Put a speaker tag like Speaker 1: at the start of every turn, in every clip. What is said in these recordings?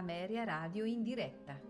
Speaker 1: Ameria Radio in diretta.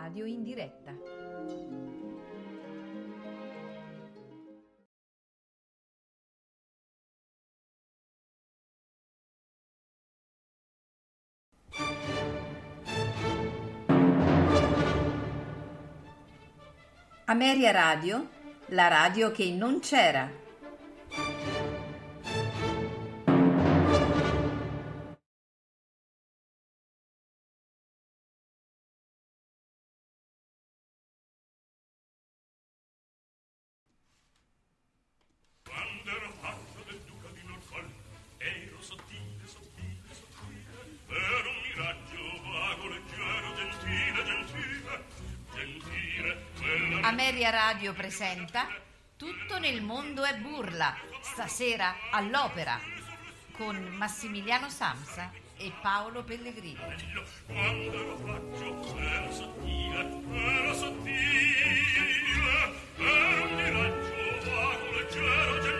Speaker 1: Radio in diretta. Ameria Radio,
Speaker 2: la radio che non c'era. Presenta Tutto nel mondo è burla, stasera all'opera, con Massimiliano Samsa e Paolo Pellegrini.
Speaker 3: ero sottile. Ero un miraggio vago, leggero,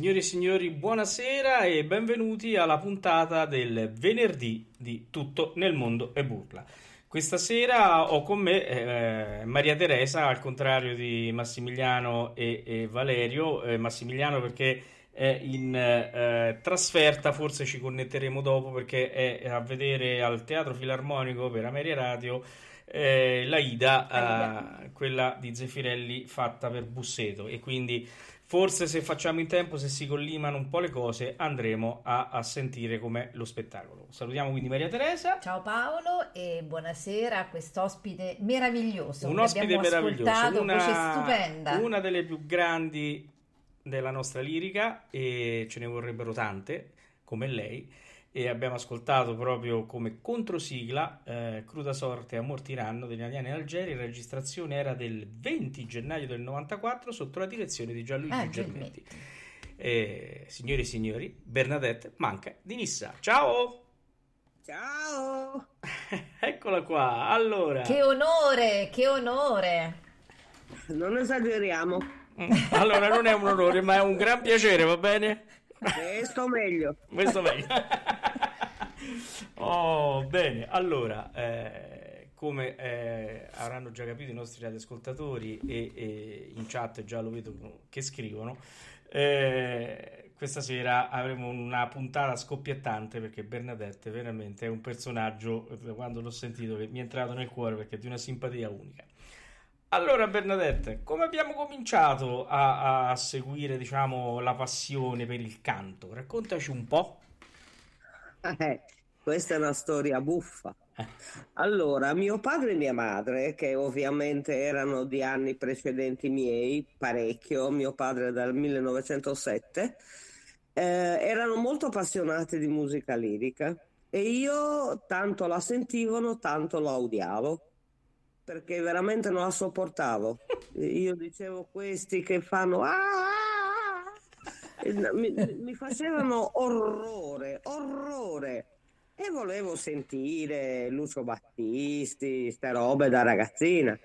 Speaker 4: Signori e signori, buonasera e benvenuti alla puntata del venerdì di Tutto nel mondo e burla. Questa sera ho con me eh, Maria Teresa, al contrario di Massimiliano e, e Valerio. Eh, Massimiliano perché è in eh, trasferta, forse ci connetteremo dopo perché è a vedere al Teatro Filarmonico per Ameria Radio eh, la Ida, eh, quella di Zeffirelli fatta per Busseto e quindi forse se facciamo in tempo, se si collimano un po' le cose, andremo a, a sentire com'è lo spettacolo. Salutiamo quindi Maria Teresa.
Speaker 1: Ciao Paolo e buonasera a quest'ospite meraviglioso.
Speaker 4: Un ospite meraviglioso,
Speaker 1: una, voce stupenda.
Speaker 4: Una delle più grandi della nostra lirica e ce ne vorrebbero tante come lei e abbiamo ascoltato proprio come controsigla eh, Cruda sorte a Mortiranno degli Italiani in Algeria. La registrazione era del 20 gennaio del 94 sotto la direzione di Gianluigi ah, Germetti. Eh, signori e signori, Bernadette Manca di Nissa. Ciao!
Speaker 5: Ciao!
Speaker 4: Eccola qua. Allora,
Speaker 1: che onore, che onore!
Speaker 5: Non esageriamo.
Speaker 4: Mm, allora, non è un onore, ma è un gran piacere, va bene?
Speaker 5: Questo meglio.
Speaker 4: Questo meglio. oh, bene. Allora, eh, come eh, avranno già capito i nostri radioascoltatori e, e in chat già lo vedo che scrivono, eh, questa sera avremo una puntata scoppiettante perché Bernadette veramente è un personaggio, quando l'ho sentito, che mi è entrato nel cuore perché è di una simpatia unica. Allora, Bernadette, come abbiamo cominciato a, a, seguire, diciamo, la passione per il canto? Raccontaci un po'.
Speaker 5: Eh, questa è una storia buffa. Eh. Allora, mio padre e mia madre, che ovviamente erano di anni precedenti miei, parecchio, mio padre dal 1907, eh, erano molto appassionati di musica lirica e io tanto la sentivano, tanto la odiavo perché veramente non la sopportavo. Io dicevo questi che fanno ah, ah, mi, mi facevano orrore, orrore. E volevo sentire Lucio Battisti, ste robe da ragazzina.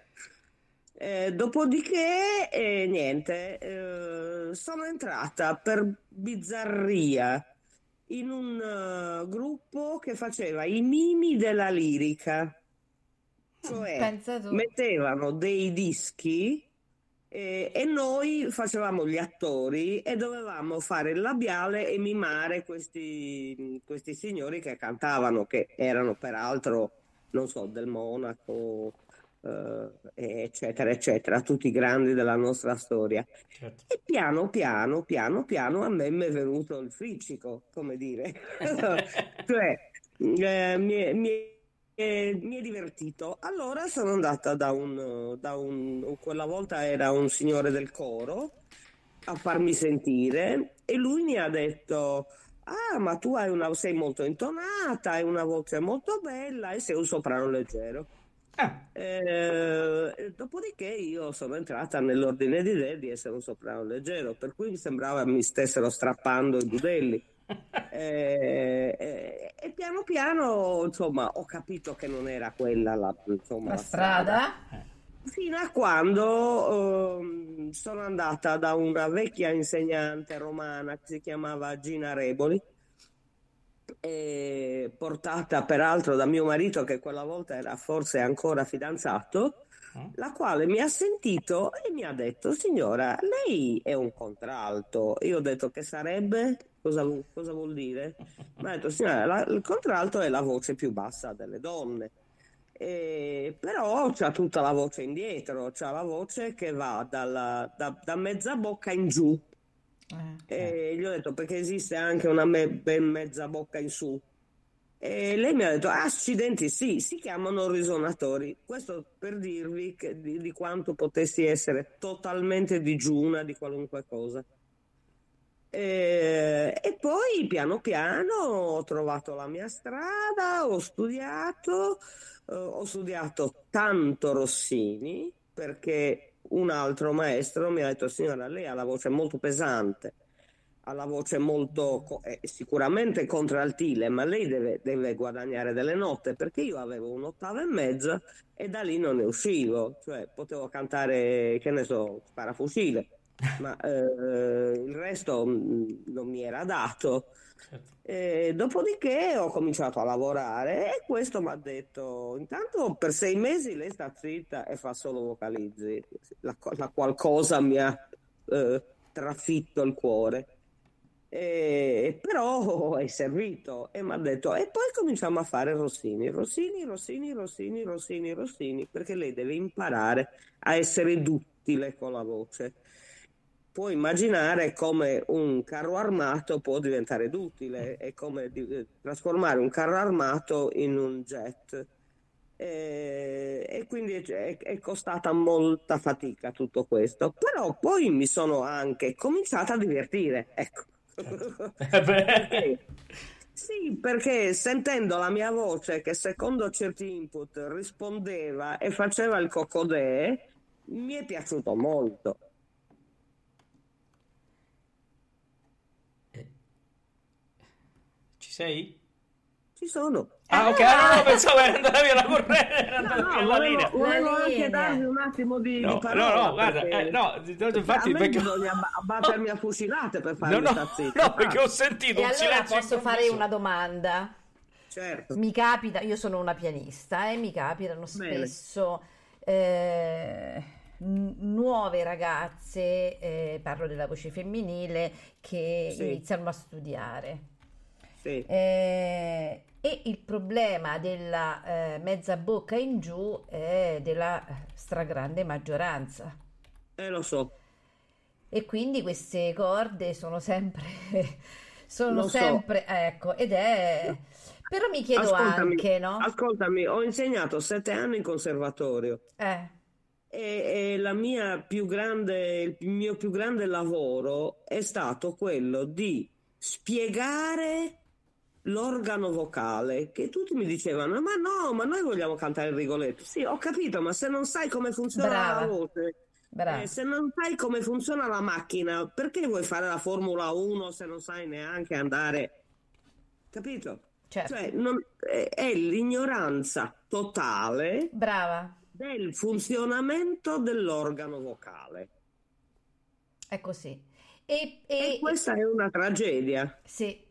Speaker 5: Eh, dopodiché, eh, niente, eh, sono entrata per bizzarria in un uh, gruppo che faceva i mimi della lirica cioè mettevano dei dischi eh, e noi facevamo gli attori e dovevamo fare il labiale e mimare questi, questi signori che cantavano, che erano peraltro, non so, del Monaco, eh, eccetera, eccetera, tutti i grandi della nostra storia. Certo. E piano, piano, piano, piano a me mi è venuto il friccico, come dire. cioè, eh, mi, mi e mi è divertito. Allora sono andata da un, da un, quella volta era un signore del coro a farmi sentire e lui mi ha detto ah ma tu una, sei molto intonata, hai una voce molto bella e sei un soprano leggero. Ah. Eh, dopodiché io sono entrata nell'ordine di idee di essere un soprano leggero, per cui mi sembrava mi stessero strappando i budelli e, e, e, piano piano insomma ho capito che non era quella la, insomma,
Speaker 1: la, la strada. strada.
Speaker 5: fino a quando um, sono andata da una vecchia insegnante romana che si chiamava Gina Reboli portata peraltro da mio marito che quella volta era forse ancora fidanzato. La quale mi ha sentito e mi ha detto signora lei è un contralto io ho detto che sarebbe Cosa, cosa vuol dire? Ma ha detto, signora, la, il contralto è la voce più bassa delle donne. E, però c'ha tutta la voce indietro, c'ha la voce che va dalla, da, da, mezza bocca in giù. Eh, e eh. gli ho detto perché esiste anche una me, ben mezza bocca in su. E lei mi ha detto: accidenti, sì, si chiamano risonatori. Questo per dirvi che, di, di quanto potessi essere totalmente digiuna di qualunque cosa. Eh, e poi piano piano ho trovato la mia strada, ho studiato, eh, ho studiato tanto Rossini perché un altro maestro mi ha detto signora lei ha la voce molto pesante, ha la voce molto eh, sicuramente contraltile, ma lei deve, deve, guadagnare delle note perché io avevo un'ottava e mezza e da lì non ne uscivo, cioè potevo cantare che ne so, sparafucile ma eh, il resto mh, non mi era dato.
Speaker 4: Certo.
Speaker 5: E dopodiché ho cominciato a lavorare e questo mi ha detto, intanto per sei mesi lei sta zitta e fa solo vocalizzi, la, la qualcosa mi ha eh, trafitto il cuore. E, però è servito e mi ha detto e poi cominciamo a fare Rossini, Rossini, Rossini, Rossini, Rossini, Rossini, perché lei deve imparare a essere duttile con la voce. Puoi immaginare come un carro armato può diventare duttile, è come di- eh, trasformare un carro armato in un jet. E, e quindi è, è costata molta fatica tutto questo, però poi mi sono anche cominciata a divertire, ecco.
Speaker 4: Eh beh.
Speaker 5: Perché? Sì, perché sentendo la mia voce che secondo certi input rispondeva e faceva il cocodè, mi è piaciuto molto.
Speaker 4: Ci sei?
Speaker 5: Ci sono.
Speaker 4: Ah, ok, ah, no, no, pensavo era andata via la corrente, era
Speaker 5: No,
Speaker 4: andata
Speaker 5: no,
Speaker 4: via la
Speaker 5: volevo,
Speaker 4: linea.
Speaker 5: volevo
Speaker 1: La
Speaker 5: anche darvi un attimo di,
Speaker 4: No,
Speaker 5: di
Speaker 4: no,
Speaker 5: parola,
Speaker 4: no, guarda,
Speaker 5: perché
Speaker 4: eh, no, infatti
Speaker 5: a
Speaker 4: perché...
Speaker 5: bisogna abba- abbattermi a fucilate per
Speaker 4: No,
Speaker 5: farmi
Speaker 4: no,
Speaker 5: star zitta.
Speaker 4: no, perché ho
Speaker 5: Ah,
Speaker 4: sentito
Speaker 1: E
Speaker 4: un
Speaker 1: allora
Speaker 4: silenzio
Speaker 1: posso fare una domanda?
Speaker 5: certo.
Speaker 1: Mi capita, io sono una pianista e mi capitano spesso eh, nuove ragazze, eh, parlo della voce femminile, che
Speaker 5: Sì.
Speaker 1: iniziano a studiare.
Speaker 5: Sì.
Speaker 1: Eh, e il problema della eh, mezza bocca in giù è della stragrande maggioranza.
Speaker 5: Eh, lo so.
Speaker 1: E quindi queste corde sono sempre, sono
Speaker 5: Lo so.
Speaker 1: sempre, ecco, ed è, però mi chiedo
Speaker 5: Ascoltami,
Speaker 1: anche, no?
Speaker 5: ascoltami, ho insegnato sette anni in conservatorio.
Speaker 1: Eh,
Speaker 5: E, e la mia più grande, il mio più grande lavoro è stato quello di spiegare l'organo vocale, che tutti mi dicevano, ma no, ma noi vogliamo cantare il Rigoletto. Sì, ho capito, ma se non sai come funziona
Speaker 1: Brava.
Speaker 5: la voce, eh, se non sai come funziona la macchina, perché vuoi fare la Formula 1 se non sai neanche andare? Capito?
Speaker 1: Certo.
Speaker 5: Cioè, non- è, è l'ignoranza totale
Speaker 1: Brava,
Speaker 5: del funzionamento dell'organo vocale.
Speaker 1: è così. E,
Speaker 5: E
Speaker 1: e-
Speaker 5: questa è una tragedia.
Speaker 1: sì.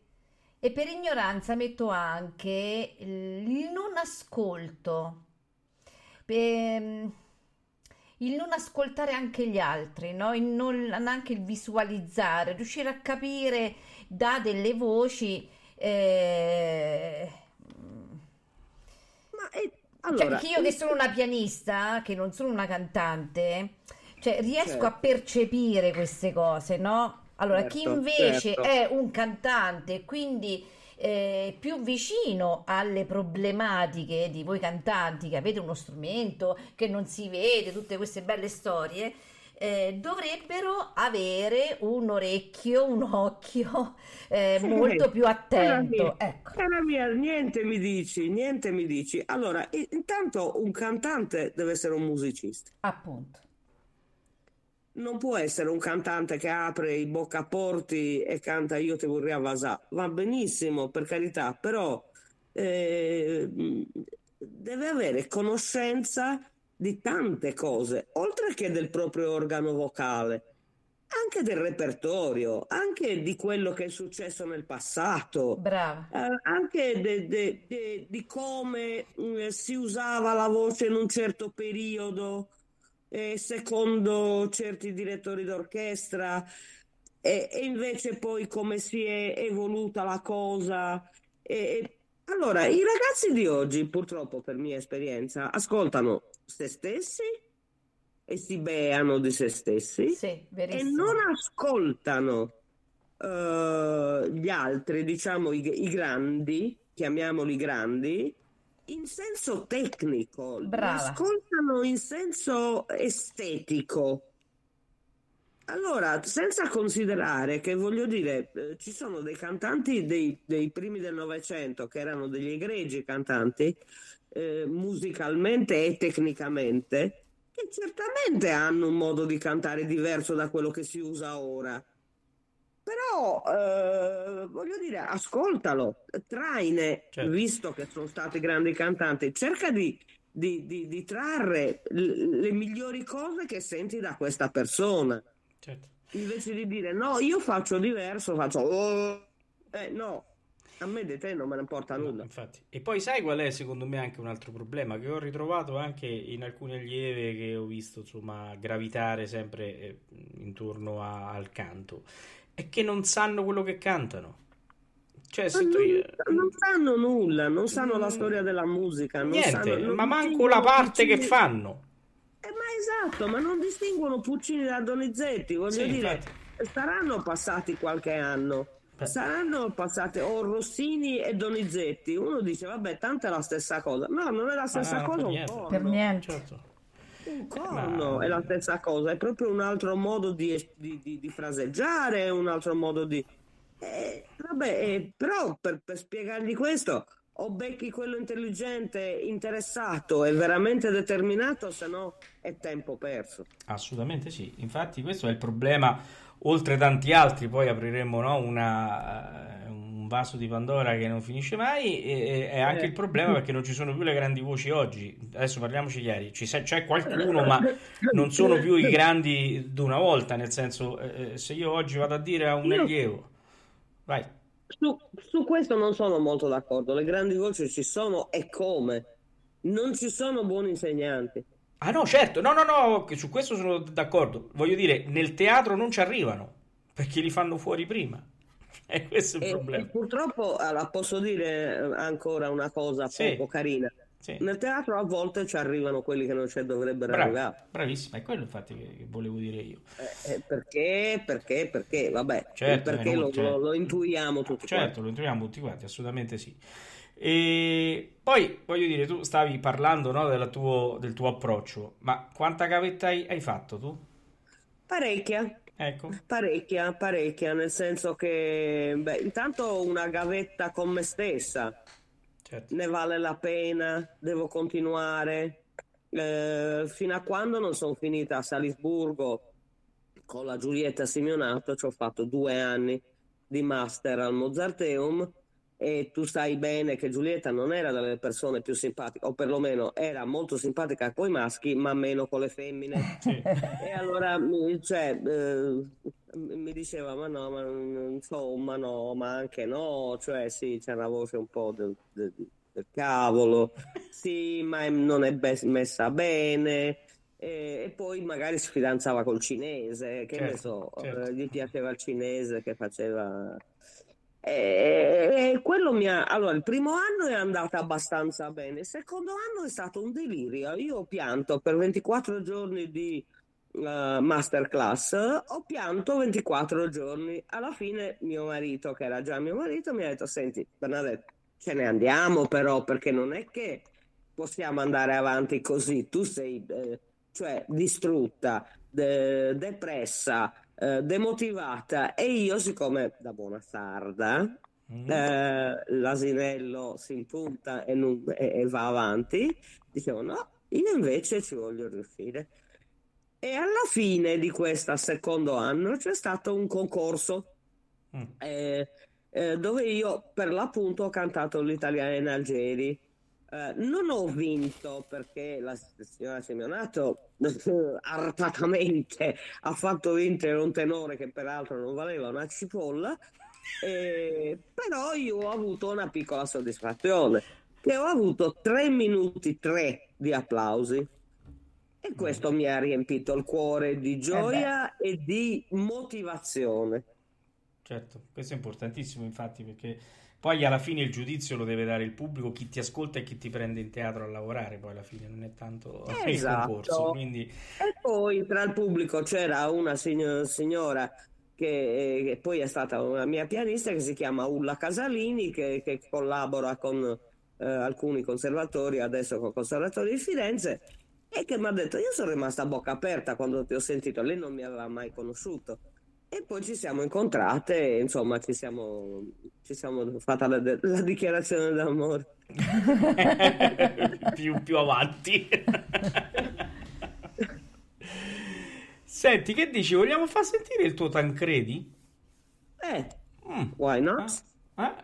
Speaker 1: E per ignoranza metto anche il non ascolto, Ehm, il non ascoltare anche gli altri, no? Il non, anche il visualizzare, riuscire a capire da delle voci. eh,
Speaker 5: Ma è-
Speaker 1: Cioè,
Speaker 5: allora,
Speaker 1: perché io che sono una pianista, che non sono una cantante, cioè riesco
Speaker 5: Certo.
Speaker 1: a percepire queste cose, no? Allora, chi
Speaker 5: Certo,
Speaker 1: invece
Speaker 5: certo.
Speaker 1: è un cantante, quindi eh, più vicino alle problematiche di voi cantanti che avete uno strumento che non si vede, tutte queste belle storie, eh, dovrebbero avere un orecchio, un occhio eh,
Speaker 5: Sì,
Speaker 1: molto più
Speaker 5: cara
Speaker 1: attento.
Speaker 5: mia,
Speaker 1: Ecco,
Speaker 5: cara mia, niente mi dici, niente mi dici. Allora, intanto un cantante deve essere un musicista.
Speaker 1: appunto.
Speaker 5: Non può essere un cantante che apre i boccaporti e canta Io te vorrei avvasà. Va benissimo, per carità, però eh, deve avere conoscenza di tante cose, oltre che del proprio organo vocale, anche del repertorio, anche di quello che è successo nel passato.
Speaker 1: Brava.
Speaker 5: Eh, anche de- de- de- di come mm, si usava la voce in un certo periodo, eh, secondo certi direttori d'orchestra, e, e invece poi come si è evoluta la cosa. E- allora, i ragazzi di oggi, purtroppo per mia esperienza, ascoltano se stessi e si beano di se stessi
Speaker 1: Sì,
Speaker 5: e non ascoltano eh, gli altri, diciamo i, i grandi, chiamiamoli grandi, in senso tecnico,
Speaker 1: Brava.
Speaker 5: ascoltano in senso estetico. Allora, senza considerare che voglio dire, eh, ci sono dei cantanti dei, dei primi del Novecento che erano degli egregi cantanti, eh, musicalmente e tecnicamente, che certamente hanno un modo di cantare diverso da quello che si usa ora. Però, eh, voglio dire, ascoltalo, traine,
Speaker 4: Certo.
Speaker 5: visto che sono stati grandi cantanti, cerca di, di- di- di trarre l- le migliori cose che senti da questa persona.
Speaker 4: Certo.
Speaker 5: invece di dire no, io faccio diverso, faccio oh. eh no, a me di te non me ne importa nulla.
Speaker 4: No, infatti. E poi sai qual è secondo me anche un altro problema che ho ritrovato anche in alcune allieve che ho visto insomma gravitare sempre eh, intorno a, al canto, è che non sanno quello che cantano. Cioè, se tu...
Speaker 5: non, non sanno nulla, non sanno la
Speaker 4: Mm.
Speaker 5: storia della musica, non
Speaker 4: Niente,
Speaker 5: sanno- non
Speaker 4: ma manco la parte che fanno.
Speaker 5: Eh, ma esatto, ma non distinguono Puccini da Donizetti, voglio
Speaker 4: Sì,
Speaker 5: dire,
Speaker 4: infatti.
Speaker 5: saranno passati qualche anno,
Speaker 4: Beh.
Speaker 5: saranno passate o Rossini e Donizetti, uno dice vabbè, tanto è la stessa cosa, no, non è la stessa
Speaker 4: Ah,
Speaker 5: cosa,
Speaker 4: per
Speaker 5: un
Speaker 4: niente.
Speaker 1: Per niente.
Speaker 4: Certo.
Speaker 5: Un
Speaker 4: Ma-
Speaker 5: corno è la stessa cosa, è proprio un altro modo di, di- di- di fraseggiare, un altro modo di... Eh, vabbè, eh, però per, per spiegargli questo, o becchi quello intelligente, interessato e veramente determinato, se no è tempo perso.
Speaker 4: Assolutamente sì, infatti questo è il problema, oltre tanti altri, poi apriremo no, una, eh, un vaso di Pandora che non finisce mai, e, è anche
Speaker 5: Eh.
Speaker 4: il problema perché non ci sono più le grandi voci oggi, adesso parliamoci chiari, sa- c'è qualcuno ma non sono più i grandi d'una volta, nel senso eh, eh, se io oggi vado a dire a un
Speaker 5: Io-
Speaker 4: allievo, vai,
Speaker 5: Su, su questo non sono molto d'accordo, le grandi voci ci sono e come? Non ci sono buoni insegnanti.
Speaker 4: ah no certo, no no no, su questo sono d'accordo, voglio dire, nel teatro non ci arrivano, perché li fanno fuori prima, e questo è il
Speaker 5: E,
Speaker 4: problema.
Speaker 5: e purtroppo, allora, posso dire eh, ancora una cosa
Speaker 4: Sì.
Speaker 5: poco carina.
Speaker 4: Sì.
Speaker 5: Nel teatro a volte ci arrivano quelli che non ci dovrebbero
Speaker 4: Bravo,
Speaker 5: arrivare.
Speaker 4: bravissima, è quello infatti che, volevo dire io.
Speaker 5: Eh, eh, perché? Perché? Perché? Vabbè,
Speaker 4: Certo,
Speaker 5: perché
Speaker 4: eh,
Speaker 5: lo,
Speaker 4: certo.
Speaker 5: lo- lo intuiamo tutti
Speaker 4: Certo,
Speaker 5: quanti.
Speaker 4: lo troviamo tutti quanti, assolutamente sì. E poi voglio dire, tu stavi parlando no, della tuo- del tuo approccio, ma quanta gavetta hai, hai fatto tu?
Speaker 5: Parecchia,
Speaker 4: Ecco,
Speaker 5: parecchia, parecchia, nel senso che, beh, intanto una gavetta con me stessa.
Speaker 4: certo.
Speaker 5: ne vale la pena, devo continuare. Eh, fino a quando non sono finita a Salisburgo con la Giulietta Simeonato, ci ho fatto due anni di master al Mozarteum e tu sai bene che Giulietta non era delle persone più simpatiche, o perlomeno era molto simpatica con i maschi, ma meno con le femmine.
Speaker 4: Sì.
Speaker 5: E allora, mi- cioè, eh, mi diceva, ma no, ma mm, insomma, no, ma anche no, cioè sì, c'è una voce un po' del, del- del cavolo, sì, ma non è be- messa bene. E, e poi magari si fidanzava col cinese, che ne
Speaker 4: Certo,
Speaker 5: so,
Speaker 4: certo.
Speaker 5: eh, gli piaceva il cinese che faceva... E, e quello mi ha... Allora, il primo anno è andata abbastanza bene, il secondo anno è stato un delirio. Io ho pianto per 24 giorni di eh, masterclass, ho pianto 24 giorni. Alla fine mio marito, che era già mio marito, mi ha detto, senti, Bernadette, ce ne andiamo però, perché non è che possiamo andare avanti così. Tu sei, eh, cioè, distrutta, de- depressa, eh, demotivata e io, siccome da buona sarda,
Speaker 4: Mm.
Speaker 5: eh, l'asinello si impunta e, non- e- e va avanti, dicevo no, io invece ci voglio riuscire. E alla fine di questo secondo anno c'è stato un concorso
Speaker 4: Mm.
Speaker 5: eh, eh, dove io per l'appunto ho cantato l'italiana in Algeri. Eh, non ho vinto perché la signora Semionato artatamente ha fatto vincere un tenore che peraltro non valeva una cipolla, eh, però io ho avuto una piccola soddisfazione, che ho avuto 3 minuti 3 di applausi. E questo mi ha riempito il cuore di gioia e di motivazione.
Speaker 4: Certo, questo è importantissimo infatti perché poi alla fine il giudizio lo deve dare il pubblico, chi ti ascolta e chi ti prende in teatro a lavorare, poi alla fine non è tanto il
Speaker 5: Esatto.
Speaker 4: concorso, quindi
Speaker 5: E poi tra il pubblico c'era una signo- signora che, che poi è stata una mia pianista che si chiama Ulla Casalini, che, che collabora con eh, alcuni conservatori, adesso con il Conservatorio di Firenze, e che mi ha detto: Io sono rimasta a bocca aperta quando ti ho sentito, lei non mi aveva mai conosciuto. E poi ci siamo incontrate, e, insomma, ci siamo, ci siamo fatta la, la dichiarazione d'amore.
Speaker 4: più, più avanti. Senti, che dici? Vogliamo far sentire il tuo Tancredi?
Speaker 5: Eh,
Speaker 4: Mm.
Speaker 5: why not?
Speaker 4: Ah.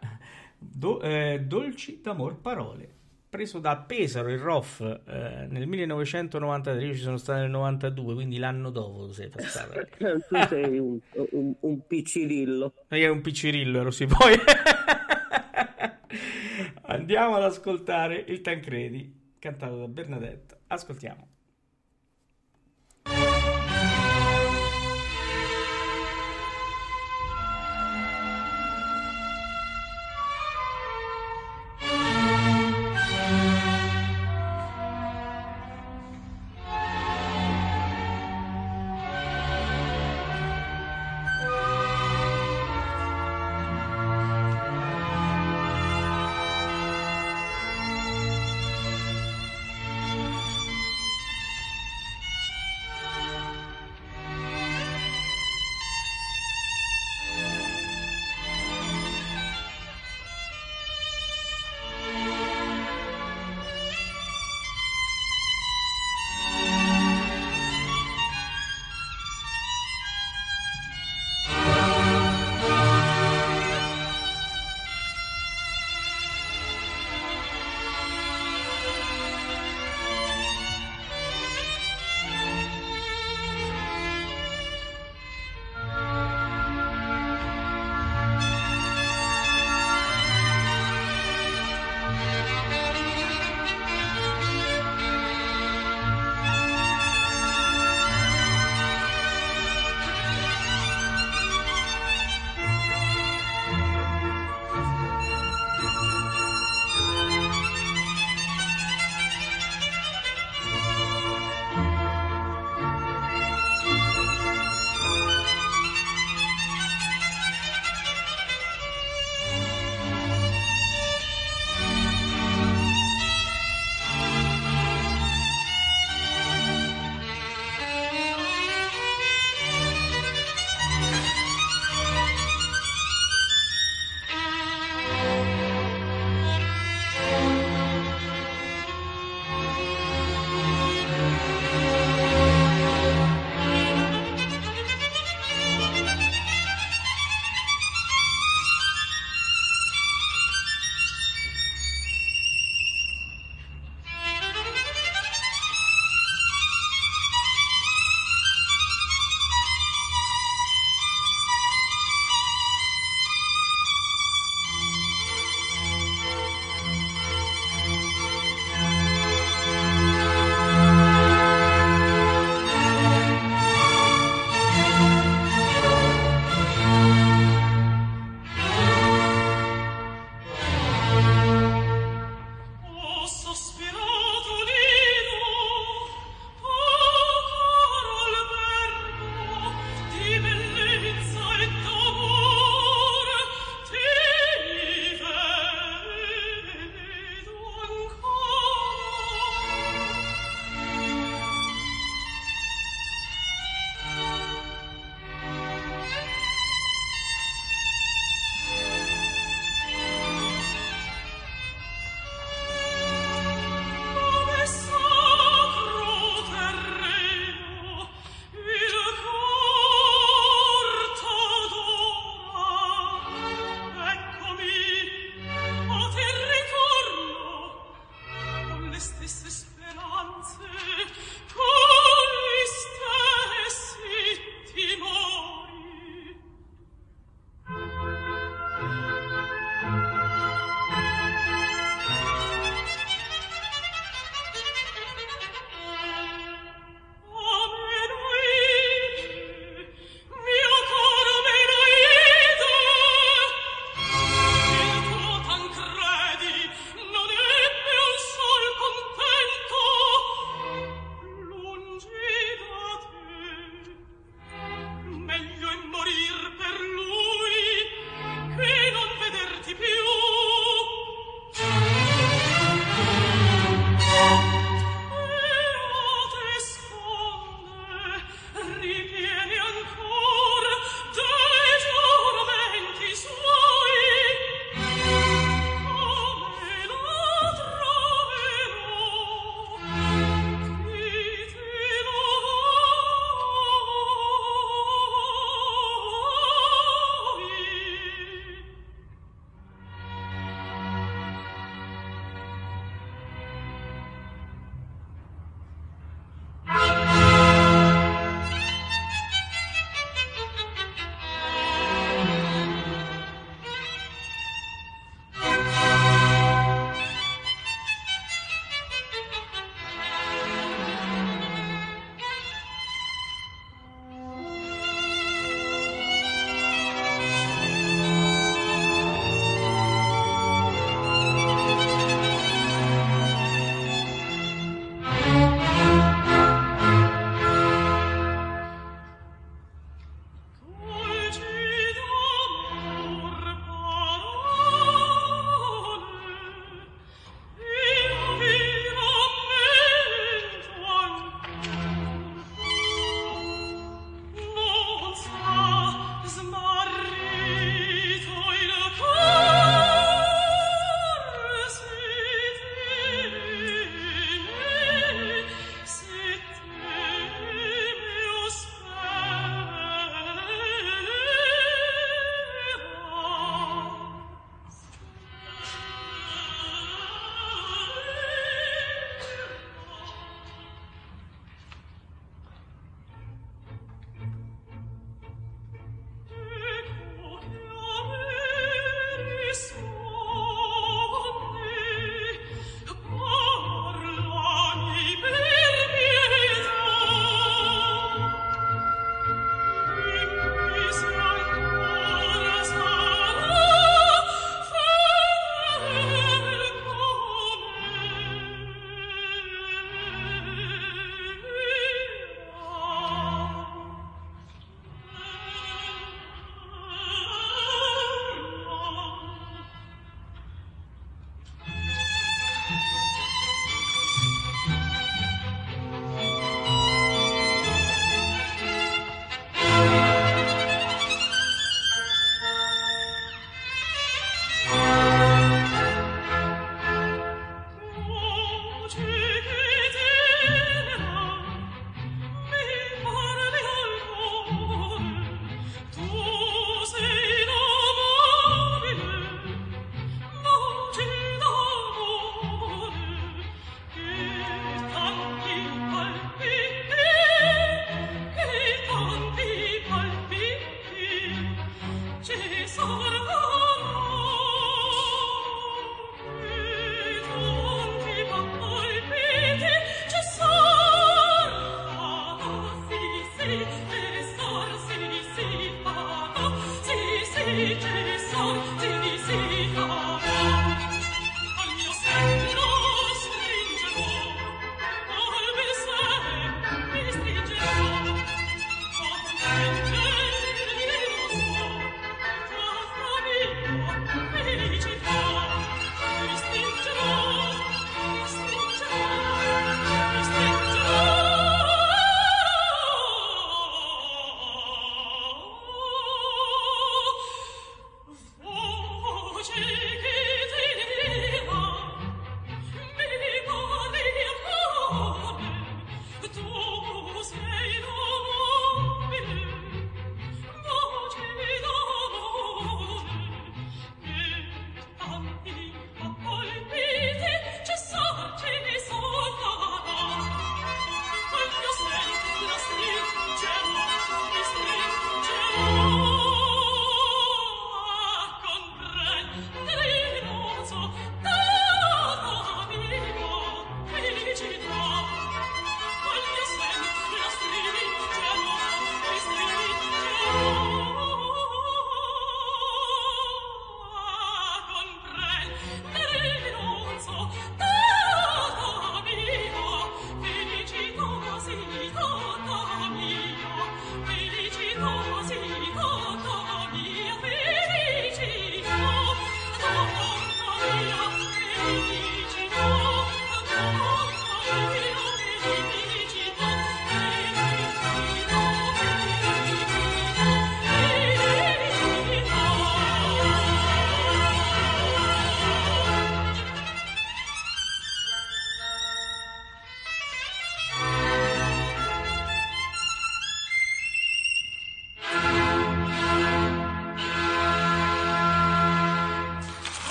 Speaker 4: Do- eh, dolci d'amor parole. Preso da Pesaro, il ROF, eh, nel 1993, io ci sono stato nel 92, quindi l'anno dopo sei passato.
Speaker 5: tu sei un, un, un piccirillo.
Speaker 4: Io ero un piccirillo, ero sì, poi... Andiamo ad ascoltare il Tancredi, cantato da Bernadette. Ascoltiamo.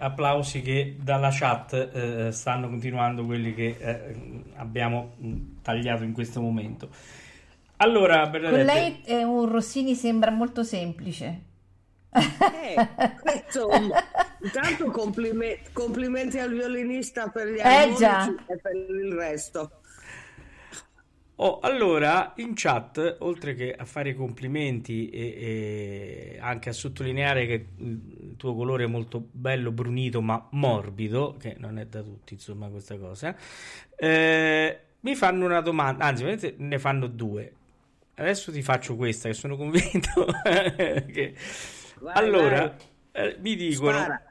Speaker 4: Applausi che dalla chat eh, stanno continuando quelli che eh, abbiamo mh, tagliato in questo momento. Allora,
Speaker 1: Con
Speaker 4: Bernadette,
Speaker 1: lei è un Rossini sembra molto semplice.
Speaker 5: Eh, insomma, intanto complime- complimenti al violinista per gli
Speaker 1: Eh,
Speaker 5: armonici
Speaker 1: già.
Speaker 5: e per il resto.
Speaker 4: Oh, allora, in chat, oltre che a fare i complimenti e, e anche a sottolineare che il tuo colore è molto bello, brunito, ma morbido, che non è da tutti, insomma, questa cosa, eh, mi fanno una domanda, anzi, ne fanno due. Adesso ti faccio questa, che sono convinto che...
Speaker 5: Vai,
Speaker 4: Allora,
Speaker 5: vai.
Speaker 4: eh, mi dicono...
Speaker 5: Spara.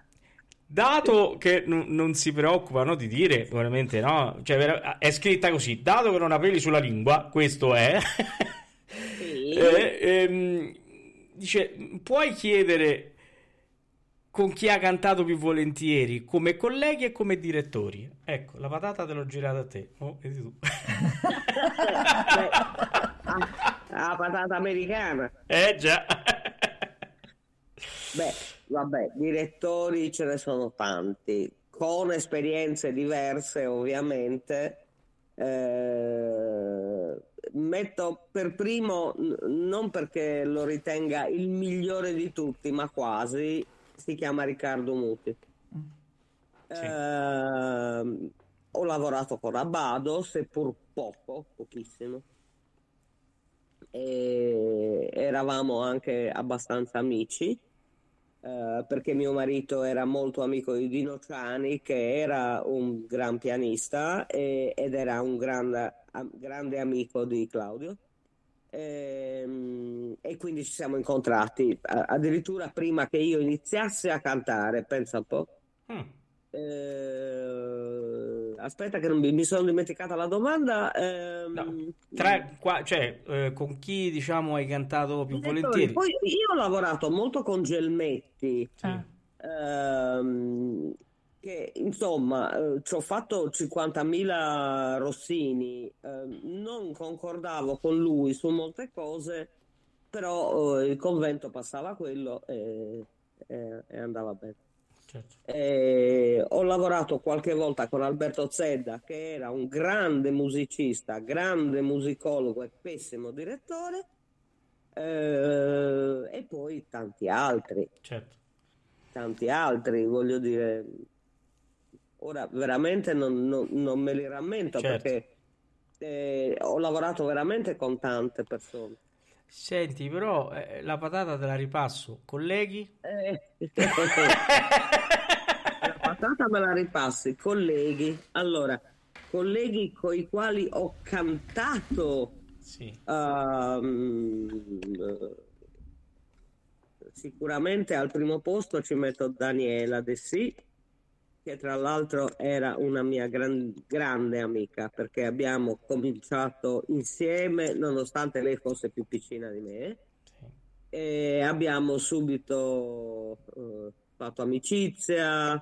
Speaker 4: Dato che non, non si preoccupano di dire, veramente no, cioè è scritta così, dato che non ha peli sulla lingua, questo è,
Speaker 5: Sì.
Speaker 4: eh, ehm, dice, puoi chiedere con chi ha cantato più volentieri, come colleghi e come direttori? Ecco, la patata te l'ho girata a te, oh, vedi tu.
Speaker 5: La patata americana.
Speaker 4: Eh già.
Speaker 5: Beh, vabbè, direttori ce ne sono tanti, con esperienze diverse ovviamente. Eh, metto per primo, non perché lo ritenga il migliore di tutti, ma quasi, si chiama Riccardo Muti.
Speaker 4: Sì.
Speaker 5: Ehm, ho lavorato con Abbado, seppur poco, pochissimo. E eravamo anche abbastanza amici, eh, perché mio marito era molto amico di Dino Ciani, che era un gran pianista e- ed era un grande, grande amico di Claudio. Ehm, E, quindi ci siamo incontrati addirittura prima che io iniziassi a cantare, pensa un po'.
Speaker 4: Mm.
Speaker 5: Eh, aspetta che non mi, mi sono dimenticata la domanda. Ehm,
Speaker 4: No, tra, qua, cioè, eh, con chi diciamo hai cantato più volentieri?
Speaker 5: Poi io ho lavorato molto con Gelmetti,
Speaker 4: Sì.
Speaker 5: Ehm, che insomma eh, ci ho fatto 50.000 Rossini, ehm, non concordavo con lui su molte cose, però eh, il convento passava quello e, e- e andava bene.
Speaker 4: Certo.
Speaker 5: Eh, ho lavorato qualche volta con Alberto Zedda, che era un grande musicista, grande musicologo e pessimo direttore, eh, e poi tanti altri,
Speaker 4: Certo.
Speaker 5: tanti altri, voglio dire. Ora veramente non, non- non me li rammento
Speaker 4: Certo.
Speaker 5: perché eh, ho lavorato veramente con tante persone.
Speaker 4: Senti, però eh, la patata te la ripasso. Colleghi?
Speaker 5: Eh, La patata me la ripassi, colleghi. Allora, colleghi con i quali ho cantato
Speaker 4: Sì.
Speaker 5: ehm, sicuramente al primo posto ci metto Daniela De Sì, che tra l'altro era una mia gran- grande amica perché abbiamo cominciato insieme nonostante lei fosse più piccina di me e abbiamo subito eh, fatto amicizia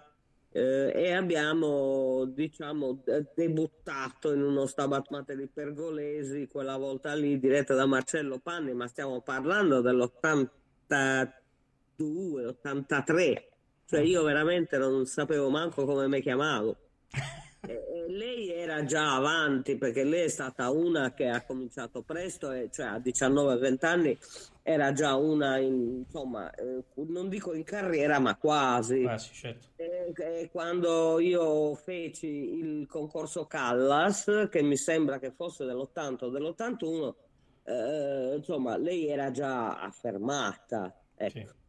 Speaker 5: eh, e abbiamo diciamo de- debuttato in uno Stabat Mater di Pergolesi quella volta lì diretta da Marcello Panni ma stiamo parlando dell'82 83 cioè io veramente non sapevo manco come mi chiamavo e, lei era già avanti perché lei è stata una che ha cominciato presto, e, cioè a 19-20 anni era già una, in- insomma, eh, non dico in carriera, ma quasi.
Speaker 4: Ah, sì, certo.
Speaker 5: E- e quando io feci il concorso Callas, che mi sembra che fosse dell'80 o dell'81, eh, insomma, lei era già affermata. ecco.
Speaker 4: Sì.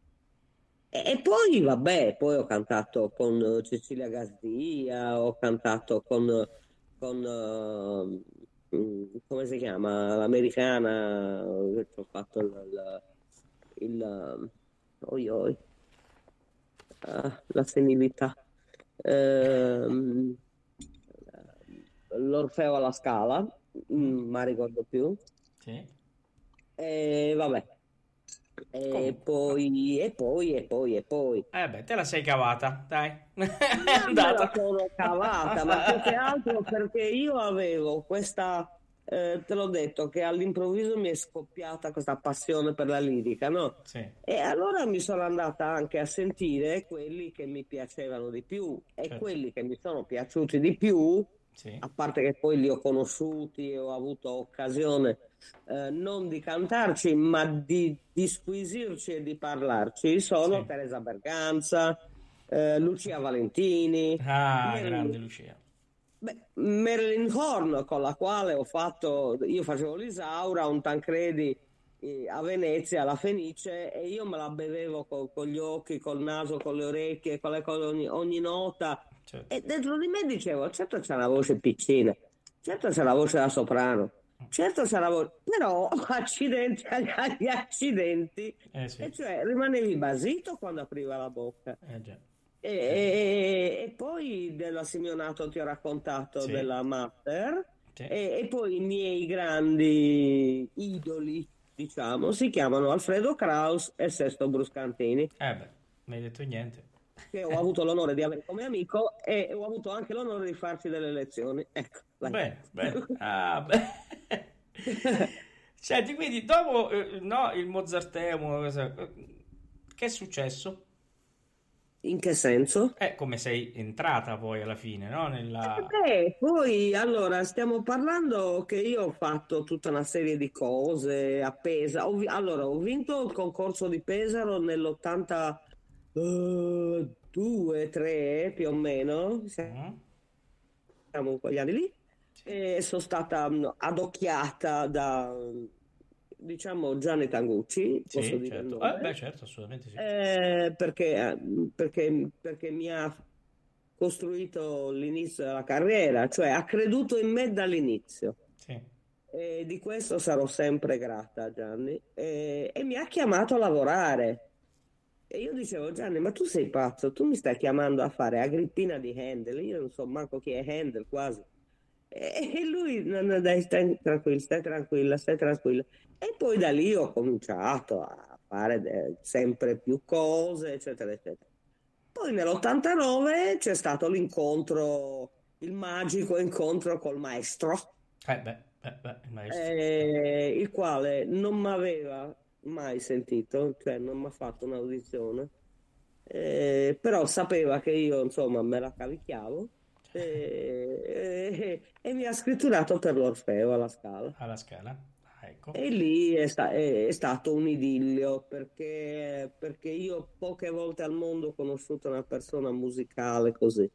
Speaker 5: E poi, vabbè, poi ho cantato con eh, Cecilia Gazdia, ho cantato con, con eh, mm, come si chiama, l'americana, eh, ho fatto il, il, oi, oi, ah, la senilità, Ehm, l'Orfeo alla Scala, mm, ma ricordo più,
Speaker 4: Sì.
Speaker 5: e vabbè, e poi, e poi, e poi, e poi.
Speaker 4: Eh beh, te la sei cavata, dai. È
Speaker 5: Non me la
Speaker 4: andata.
Speaker 5: sono cavata, ma più che altro perché io avevo questa eh, te l'ho detto che all'improvviso mi è scoppiata questa passione per la lirica, no?
Speaker 4: Sì.
Speaker 5: E allora mi sono andata anche a sentire quelli che mi piacevano di più e
Speaker 4: Certo.
Speaker 5: quelli che mi sono piaciuti di più,
Speaker 4: Sì.
Speaker 5: a parte che poi li ho conosciuti e ho avuto occasione eh, non di cantarci, ma di, di squisirci e di parlarci, sono
Speaker 4: Sì.
Speaker 5: Teresa Berganza, eh, Lucia Valentini,
Speaker 4: Ah,
Speaker 5: Marilyn-
Speaker 4: grande Lucia.
Speaker 5: Beh, Marilyn Horn, con la quale ho fatto, io facevo l'Isaura, un Tancredi eh, a Venezia, alla Fenice, e io me la bevevo co- con, gli occhi, col naso, con le orecchie, con le cose, ogni, ogni nota.
Speaker 4: Certo.
Speaker 5: E dentro di me dicevo, certo c'è una voce piccina, certo c'è la voce da soprano, certo c'è la voce, però accidenti agli accidenti,
Speaker 4: Eh sì,
Speaker 5: e cioè rimanevi basito quando apriva la bocca.
Speaker 4: eh già.
Speaker 5: E, e- e poi della Simeonato ti ho raccontato
Speaker 4: Sì.
Speaker 5: della Master
Speaker 4: Sì.
Speaker 5: e, e poi i miei grandi idoli, diciamo, si chiamano Alfredo Kraus e Sesto Bruscantini,
Speaker 4: Eh beh, non hai detto niente.
Speaker 5: che ho avuto l'onore di avere come amico e ho avuto anche l'onore di farci delle lezioni. Ecco.
Speaker 4: Bene, bene. Ah, beh. Senti, quindi dopo eh, no, il Mozarteum, cosa- che è successo?
Speaker 5: In che senso?
Speaker 4: È come sei entrata poi alla fine, no? Nella...
Speaker 5: Beh, poi allora stiamo parlando che io ho fatto tutta una serie di cose a Pesaro. Ho allora, ho vinto il concorso di Pesaro nell'82, 3 più o meno, siamo
Speaker 4: Mm?
Speaker 5: quegli anni lì, e sono stata mm, adocchiata da, diciamo, Gianni Tangucci, posso
Speaker 4: Sì,
Speaker 5: dire il
Speaker 4: certo. Eh, beh, certo, assolutamente sì.
Speaker 5: Eh, perché, perché, perché mi ha costruito l'inizio della carriera, cioè ha creduto in me dall'inizio.
Speaker 4: Sì.
Speaker 5: E di questo sarò sempre grata a Gianni. E, e mi ha chiamato a lavorare. E io dicevo, Gianni, ma tu sei pazzo, tu mi stai chiamando a fare Agrippina di Handel, io non so manco chi è Handel quasi. E, lui, no, no, dai, stai tranquilla, stai tranquilla, stai tranquilla. E poi da lì ho cominciato a fare sempre più cose, eccetera, eccetera. Poi nell'89 c'è stato l'incontro, il magico incontro col maestro
Speaker 4: Eh, beh, beh, beh, il maestro.
Speaker 5: eh, il quale non mi aveva mai sentito, cioè non mi ha fatto un'audizione, eh, però sapeva che io insomma me la cavicchiavo eh, e mi ha scritturato per l'Orfeo alla Scala.
Speaker 4: Alla Scala. Ah, ecco.
Speaker 5: E lì è, sta- è- è stato un idillio perché, perché io poche volte al mondo ho conosciuto una persona musicale così.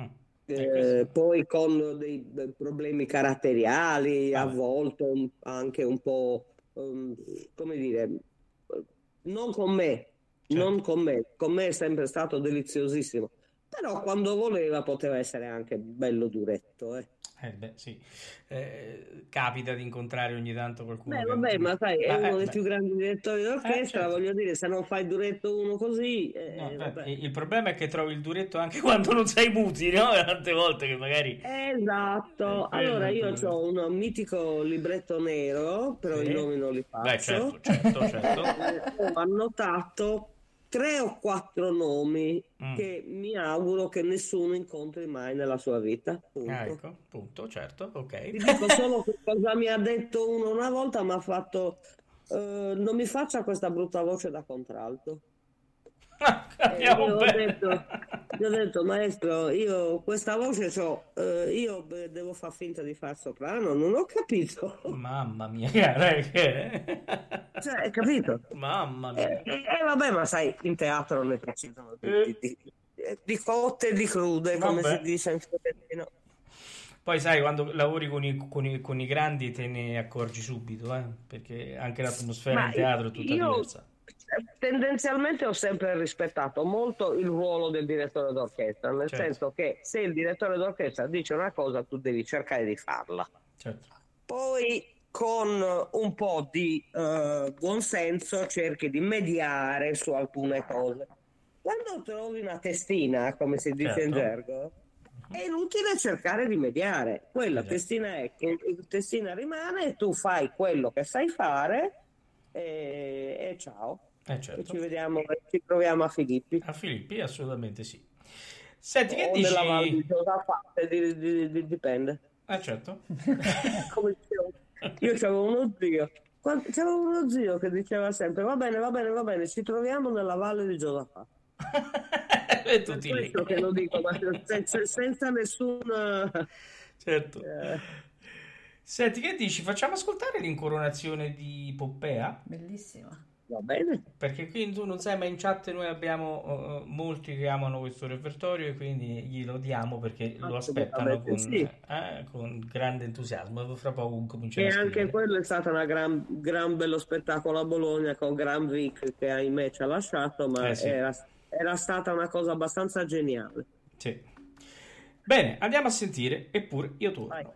Speaker 4: Mm.
Speaker 5: Eh,
Speaker 4: E
Speaker 5: poi con dei, dei problemi caratteriali, a
Speaker 4: Vabbè.
Speaker 5: volte un- anche un po', um, come dire, non con me,
Speaker 4: Certo.
Speaker 5: non con me, con me è sempre stato deliziosissimo, però quando voleva poteva essere anche bello duretto, eh.
Speaker 4: Eh, beh, sì. Eh, capita di incontrare ogni tanto qualcuno
Speaker 5: Beh, vabbè, ma sai, è
Speaker 4: Ah,
Speaker 5: uno
Speaker 4: eh,
Speaker 5: dei
Speaker 4: beh.
Speaker 5: più grandi direttori d'orchestra,
Speaker 4: Eh, certo.
Speaker 5: voglio dire, se non fai duretto uno così, eh,
Speaker 4: No, beh, il problema è che trovi il duretto anche quando non sei muti, no? Tante volte che magari...
Speaker 5: Esatto,
Speaker 4: Eh,
Speaker 5: allora io ho un mitico libretto nero, però i nomi non li
Speaker 4: Beh,
Speaker 5: faccio.
Speaker 4: certo, certo, certo.
Speaker 5: Eh, Ho annotato tre o quattro nomi
Speaker 4: Mm.
Speaker 5: che mi auguro che nessuno incontri mai nella sua vita. punto.
Speaker 4: Ah, ecco, punto, certo, ok.
Speaker 5: Ti dico solo che cosa mi ha detto uno una volta, mi ha fatto eh, non mi faccia questa brutta voce da contralto. Eh, io ho detto, gli ho detto, maestro, io questa voce c'ho, eh, io devo far finta di far soprano, non ho capito.
Speaker 4: Mamma mia, eh, che-
Speaker 5: Cioè, hai capito?
Speaker 4: Mamma
Speaker 5: E
Speaker 4: mia.
Speaker 5: vabbè, ma sai, in teatro ne decidono di,
Speaker 4: Eh.
Speaker 5: di- di- di cotte e di crude, come
Speaker 4: Vabbè.
Speaker 5: si dice in fiorentino.
Speaker 4: Poi sai, quando lavori con i, con i- con i grandi te ne accorgi subito, eh? Perché anche l'atmosfera
Speaker 5: Ma
Speaker 4: in teatro è tutta
Speaker 5: io
Speaker 4: diversa.
Speaker 5: Tendenzialmente ho sempre rispettato molto il ruolo del direttore d'orchestra, nel
Speaker 4: Certo.
Speaker 5: senso che se il direttore d'orchestra dice una cosa, tu devi cercare di farla.
Speaker 4: Certo.
Speaker 5: Poi con un po' di eh, buonsenso cerchi di mediare su alcune cose. Quando trovi una testina, come si dice in
Speaker 4: Certo.
Speaker 5: gergo, è inutile cercare di mediare. Quella
Speaker 4: Esatto.
Speaker 5: testina è che testina rimane tu fai quello che sai fare e, e ciao.
Speaker 4: Eh
Speaker 5: E
Speaker 4: certo.
Speaker 5: ci vediamo, ci troviamo a Filippi.
Speaker 4: A Filippi assolutamente sì. Senti, che
Speaker 5: O
Speaker 4: dici?
Speaker 5: nella Val di Giosafate, di- di- di- dipende.
Speaker 4: Eh certo.
Speaker 3: Come dicevo, io c'avevo uno zio, c'avevo uno zio che diceva sempre va bene, va bene, va bene, ci troviamo nella valle di Giosafà.
Speaker 4: e tutti lì.
Speaker 3: questo che lo dico, ma senza, senza nessun...
Speaker 4: Certo.
Speaker 3: eh,
Speaker 4: Senti, che dici? Facciamo ascoltare l'incoronazione di Poppea?
Speaker 1: Bellissima.
Speaker 3: Va bene?
Speaker 4: Perché qui tu non sai, ma in chat noi abbiamo eh, molti che amano questo repertorio e quindi glielo diamo perché lo aspettano con,
Speaker 3: sì.
Speaker 4: eh, con grande entusiasmo. Fra poco cominciano
Speaker 3: E
Speaker 4: a
Speaker 3: anche quello è stato un gran, gran bello spettacolo a Bologna con Gran Vic che ahimè ci ha lasciato, ma
Speaker 4: Eh sì.
Speaker 3: era, era stata una cosa abbastanza geniale.
Speaker 4: Sì. Bene, andiamo a sentire, eppure io torno.
Speaker 3: Vai.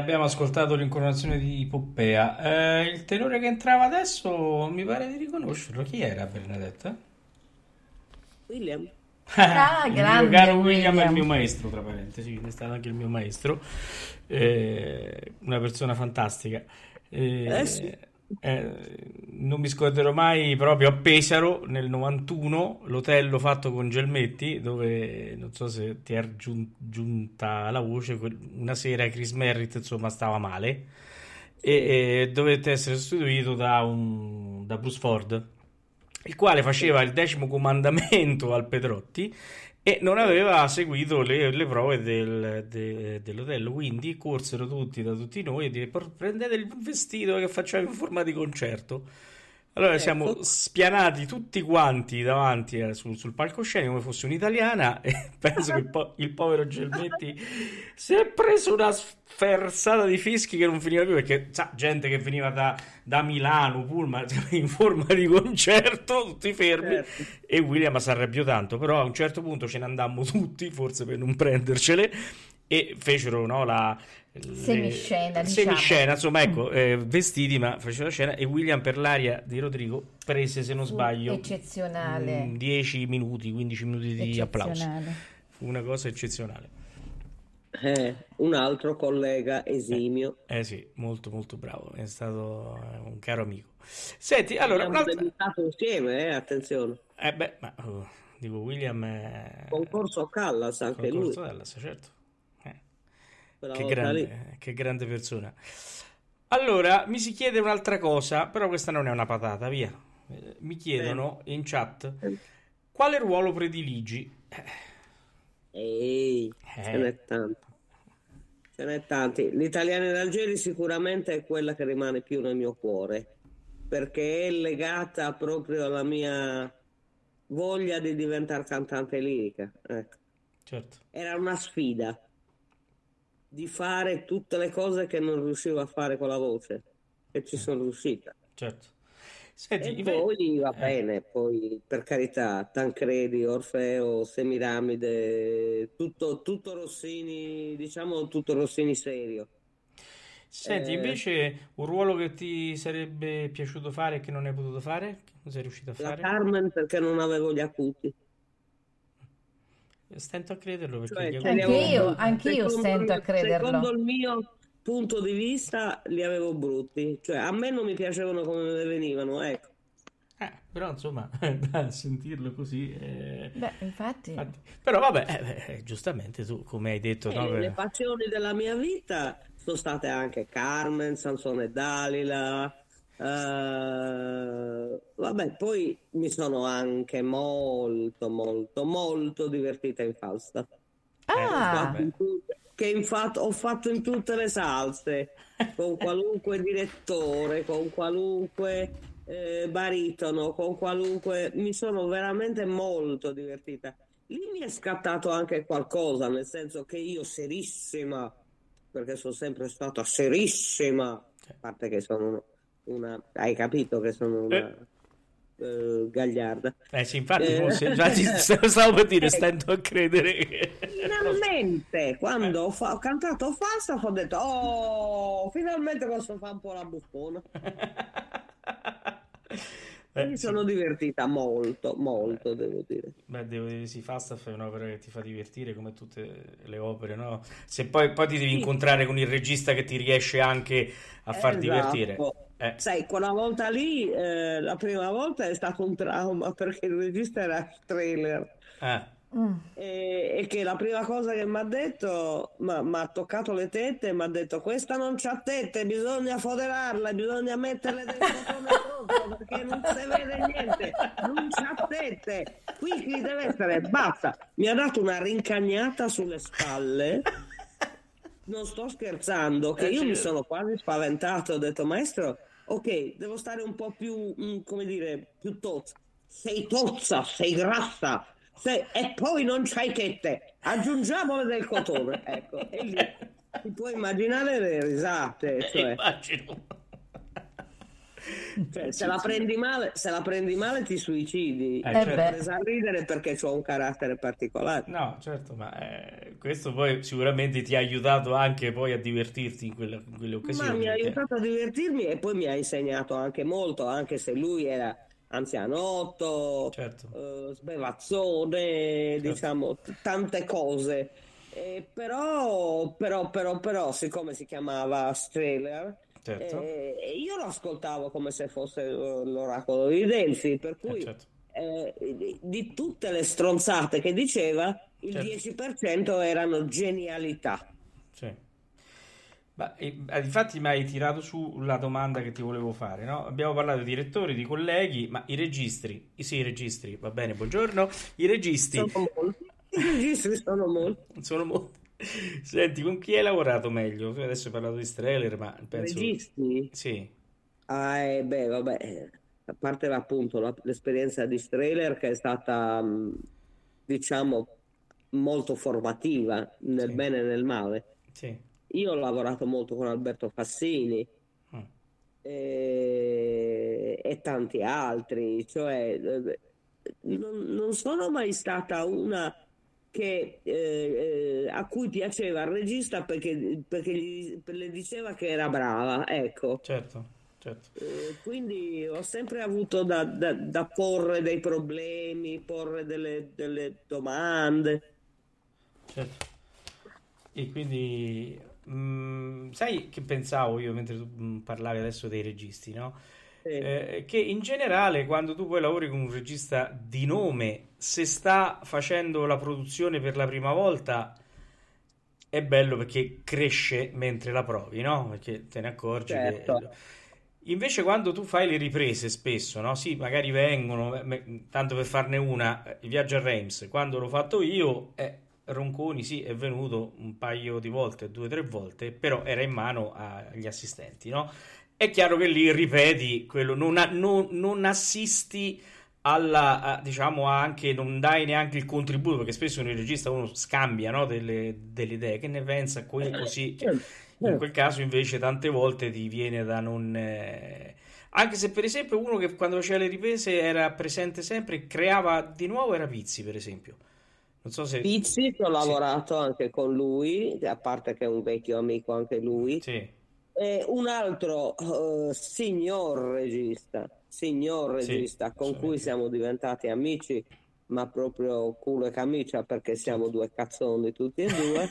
Speaker 4: Abbiamo ascoltato l'incoronazione di Poppea. Eh, il tenore che entrava adesso mi pare di riconoscerlo. Chi era Bernadetta?
Speaker 5: William.
Speaker 1: Ah,
Speaker 4: il
Speaker 1: grande
Speaker 4: mio caro William è il
Speaker 1: William.
Speaker 4: mio maestro, tra parentesi, è stato anche il mio maestro, Eh, una persona fantastica. Eh,
Speaker 5: Eh sì.
Speaker 4: eh, non mi scorderò mai proprio a Pesaro nel 91 l'hotello fatto con Gelmetti, dove non so se ti è giun- giunta la voce, una sera Chris Merritt insomma stava male e, e dovette essere sostituito da, un, da Bruce Ford il quale faceva il decimo comandamento al Pedrotti e non aveva seguito le, le prove del, de- dell'hotel, quindi corsero tutti da tutti noi e dire "Por- prendete il vestito che facciamo in forma di concerto. Allora siamo
Speaker 5: Ecco.
Speaker 4: spianati tutti quanti davanti eh, sul, sul palcoscenico come fosse un'italiana e penso che il, po- il povero Gelmetti si è preso una sferzata di fischi che non finiva più perché sa, gente che veniva da, da Milano, Pullman, in forma di concerto, tutti fermi
Speaker 5: Certo.
Speaker 4: e William si arrabbiò tanto, però a un certo punto ce ne andammo tutti, forse per non prendercele, e fecero no, la le-
Speaker 1: Semiscena, diciamo.
Speaker 4: semiscena, insomma, ecco, eh, vestiti, ma fecero la scena e William per l'aria di Rodrigo prese, se non sbaglio,
Speaker 1: Eccezionale.
Speaker 4: mm, 10 minuti, 15 minuti di applauso. Fu una cosa eccezionale.
Speaker 5: Eh, un altro collega esimio.
Speaker 4: Eh sì, molto molto bravo, è stato eh, un caro amico. Senti, allora,
Speaker 5: Abbiamo
Speaker 4: un'altra...
Speaker 5: debuttato insieme, eh, attenzione.
Speaker 4: Eh beh, ma oh, dico, William è...
Speaker 5: Concorso Callas anche lui.
Speaker 4: Concorso Dallas, certo. Eh. Che grande, che grande persona. Allora, mi si chiede un'altra cosa, però questa non è una patata, via. Eh, Mi chiedono in chat quale ruolo prediligi?
Speaker 5: Ehi,
Speaker 4: Eh.
Speaker 5: ce n'è tanti. Ce n'è tanti. L'Italiano in Algeri sicuramente è quella che rimane più nel mio cuore, perché è legata proprio alla mia voglia di diventare cantante lirica. Ecco.
Speaker 4: Certo.
Speaker 5: Era una sfida di fare tutte le cose che non riuscivo a fare con la voce e ci sono riuscita.
Speaker 4: Certo. Senti,
Speaker 5: E poi va
Speaker 4: eh,
Speaker 5: bene, poi per carità, Tancredi, Orfeo, Semiramide, tutto, tutto Rossini, diciamo tutto Rossini serio.
Speaker 4: Senti,
Speaker 5: Eh.
Speaker 4: invece un ruolo che ti sarebbe piaciuto fare e che non hai potuto fare? Che non sei riuscito a
Speaker 5: La
Speaker 4: fare?
Speaker 5: Carmen perché non avevo gli acuti.
Speaker 4: Stento a crederlo perché
Speaker 5: Cioè,
Speaker 1: Anche io- anche io stento
Speaker 5: il-
Speaker 1: a crederlo.
Speaker 5: Secondo il mio punto di vista li avevo brutti, cioè a me non mi piacevano come me venivano, ecco.
Speaker 4: Eh, però insomma, da sentirlo così... eh,
Speaker 1: Beh, infatti.
Speaker 4: infatti- Però vabbè, eh, eh, giustamente tu, come hai detto,
Speaker 5: E
Speaker 4: no,
Speaker 5: le
Speaker 4: per-
Speaker 5: passioni della mia vita sono state anche Carmen, Sansone e Dalila. Eh, vabbè, poi mi sono anche molto, molto, molto divertita in Falstaff.
Speaker 1: Ah.
Speaker 5: Che infatti ho fatto in tutte le salse, con qualunque direttore, con qualunque eh, baritono, con qualunque... Mi sono veramente molto divertita. Lì mi è scattato anche qualcosa, nel senso che io serissima, perché sono sempre stata serissima, a parte che sono una... Hai capito che sono una eh, gagliarda.
Speaker 4: Eh sì, infatti,
Speaker 5: Eh.
Speaker 4: forse, infatti stavo per dire,
Speaker 5: Ecco.
Speaker 4: stento a credere che...
Speaker 5: Finalmente, quando ho, fa- ho cantato Falstaff, ho detto: Oh, finalmente posso fare un po' la buffona.
Speaker 4: Eh,
Speaker 5: Mi
Speaker 4: sì.
Speaker 5: sono divertita molto, molto, devo dire.
Speaker 4: Beh, devo dire, sì, Falstaff è un'opera che ti fa divertire come tutte le opere, no? Se poi, poi ti devi
Speaker 5: Sì.
Speaker 4: incontrare con il regista che ti riesce anche a far
Speaker 5: Esatto.
Speaker 4: divertire. Eh,
Speaker 5: Sai, quella volta lì, eh, la prima volta è stato un trauma perché il regista era trailer.
Speaker 4: eh,
Speaker 5: Mm. E, e, che la prima cosa che mi ha detto, mi ha toccato le tette e mi ha detto questa non c'ha tette, bisogna foderarla, bisogna metterle dentro come perché non si vede niente, non c'ha tette, qui chi deve essere, basta. Mi ha dato una rincagnata sulle spalle. Non sto scherzando, che io mi sono quasi spaventato, ho detto maestro, ok, devo stare un po' più, mm, come dire, più tozza. Sei tozza, sei grassa, se, e poi non c'hai tette, aggiungiamole del cotone. Ecco, e lì ti puoi immaginare le risate. Eh, cioè, Immagino. Cioè, se, la prendi male, se la prendi male ti suicidi. Eh, certo. presa a ridere perché ho un carattere particolare.
Speaker 4: No, certo, ma eh, questo poi sicuramente ti ha aiutato anche poi a divertirti in, quella, in quelle occasioni.
Speaker 5: Ma mi ha aiutato a divertirmi e poi mi ha insegnato anche molto, anche se lui era anzianotto, certo. uh, sbevazzone, certo. diciamo, t- tante cose. Eh, però, però, però, però, siccome si chiamava Streller, certo. eh, io lo ascoltavo come se fosse l'oracolo di Delphi, per cui eh, certo. eh, di, di, tutte le stronzate che diceva, il 10% certo. erano genialità.
Speaker 4: Sì. Ma, eh, infatti mi hai tirato su la domanda che ti volevo fare, no? Abbiamo parlato di direttori, di colleghi, ma i registri, sì, i registri, va bene, buongiorno, i registri...
Speaker 5: Sono molti, i registri sono molti.
Speaker 4: sono molti. Senti, con chi hai lavorato meglio? Tu adesso hai parlato di Streller, ma penso...
Speaker 5: Registi?
Speaker 4: Sì.
Speaker 5: Ah, eh, beh, vabbè, a parte appunto la, l'esperienza di Streller che è stata, mm, diciamo, molto formativa nel sì. bene e nel male.
Speaker 4: Sì
Speaker 5: io ho lavorato molto con Alberto Fassini mm. e, e, tanti altri, cioè non, non, sono mai stata una che, eh, a cui piaceva il regista perché, perché gli, le diceva che era brava, ecco.
Speaker 4: Certo. Certo.
Speaker 5: Eh, quindi ho sempre avuto da, da, da, porre dei problemi, porre delle, delle domande.
Speaker 4: Certo. E quindi Mm, sai che pensavo io mentre tu mm, parlavi adesso dei registi, no? Eh, che in generale quando tu poi lavori con un regista di nome, se sta facendo la produzione per la prima volta, è bello perché cresce mentre la provi, no? Perché te ne accorgi certo. che... Invece quando tu fai le riprese spesso, no? Sì, magari vengono, tanto per farne una, il viaggio a Reims, quando l'ho fatto io, eh, Ronconi sì è venuto un paio di volte, due o tre volte, però era in mano agli assistenti, no? È chiaro che lì ripeti quello, non, non, non assisti alla, a, diciamo, anche, non dai neanche il contributo, perché spesso nel regista uno scambia no, delle, delle, idee, che ne pensa, qui, così. Cioè, in quel caso invece tante volte ti viene da non... Eh, anche se per esempio uno che quando faceva le riprese era presente sempre creava di nuovo era Pizzi per esempio
Speaker 5: non so se... Pizzi, ho lavorato sì. anche con lui, a parte che è un vecchio amico anche lui.
Speaker 4: Sì.
Speaker 5: E un altro uh, signor regista, signor regista sì, con cui siamo diventati amici, ma proprio culo e camicia perché siamo due cazzoni tutti e due.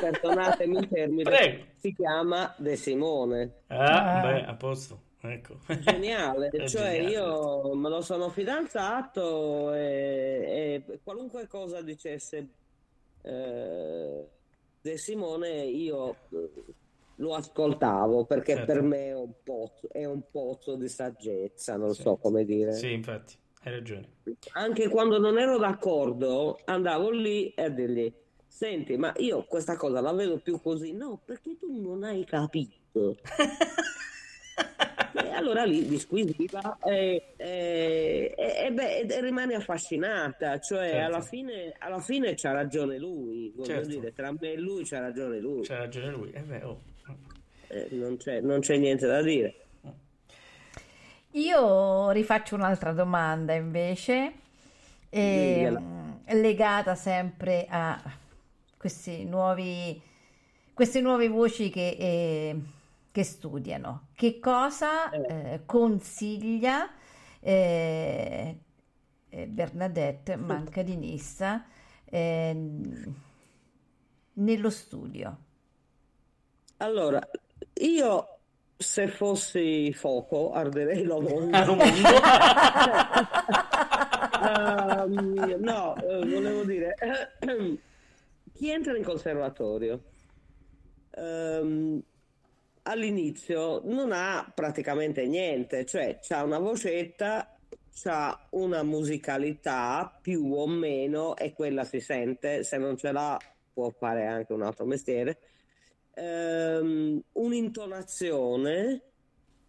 Speaker 5: perdonatemi il termine, Prego. si chiama De Simone.
Speaker 4: Ah, ah. beh, a posto. Ecco.
Speaker 5: Geniale, cioè geniale. io me lo sono fidanzato e, e qualunque cosa dicesse eh, De Simone io eh, lo ascoltavo perché certo. per me è un, pozzo, è un pozzo di saggezza, non sì. so come dire.
Speaker 4: Sì, infatti, hai ragione.
Speaker 5: Anche quando non ero d'accordo andavo lì e dirgli senti ma io questa cosa la vedo più così, no perché tu non hai capito. E allora lì disquisiva e, e, e, beh, e, rimane affascinata, cioè certo. alla, fine, alla fine c'ha ragione lui, voglio certo. dire, tra me e lui c'ha ragione lui.
Speaker 4: C'ha ragione lui, eh beh, oh.
Speaker 5: eh, non, c'è, non c'è niente da dire.
Speaker 1: Io rifaccio un'altra domanda invece, eh, legata sempre a questi nuovi, queste nuove voci che... Eh, che studiano. Che cosa eh. eh, consiglia eh, eh Bernadette Mancadinissa ehm, nello studio?
Speaker 5: Allora, io se fossi fuoco arderei lo mondo. uh, ehm, no, eh, volevo dire, chi entra in conservatorio ehm, all'inizio non ha praticamente niente, cioè ha una vocetta, ha una musicalità più o meno e quella si sente, se non ce l'ha può fare anche un altro mestiere, ehm, un'intonazione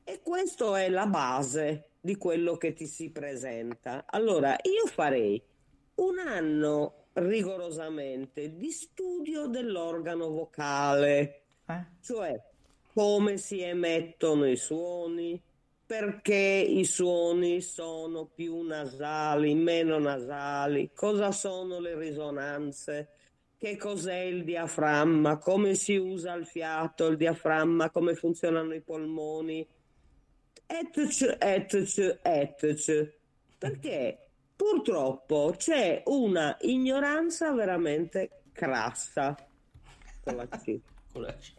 Speaker 5: e questo è la base di quello che ti si presenta. Allora, io farei un anno rigorosamente di studio dell'organo vocale,
Speaker 1: Eh?
Speaker 5: cioè come si emettono i suoni, perché i suoni sono più nasali, meno nasali, cosa sono le risonanze, che cos'è il diaframma, come si usa il fiato, il diaframma, come funzionano i polmoni, etc, etc, etc. Perché purtroppo c'è una ignoranza veramente crassa con la C.
Speaker 4: Con la C.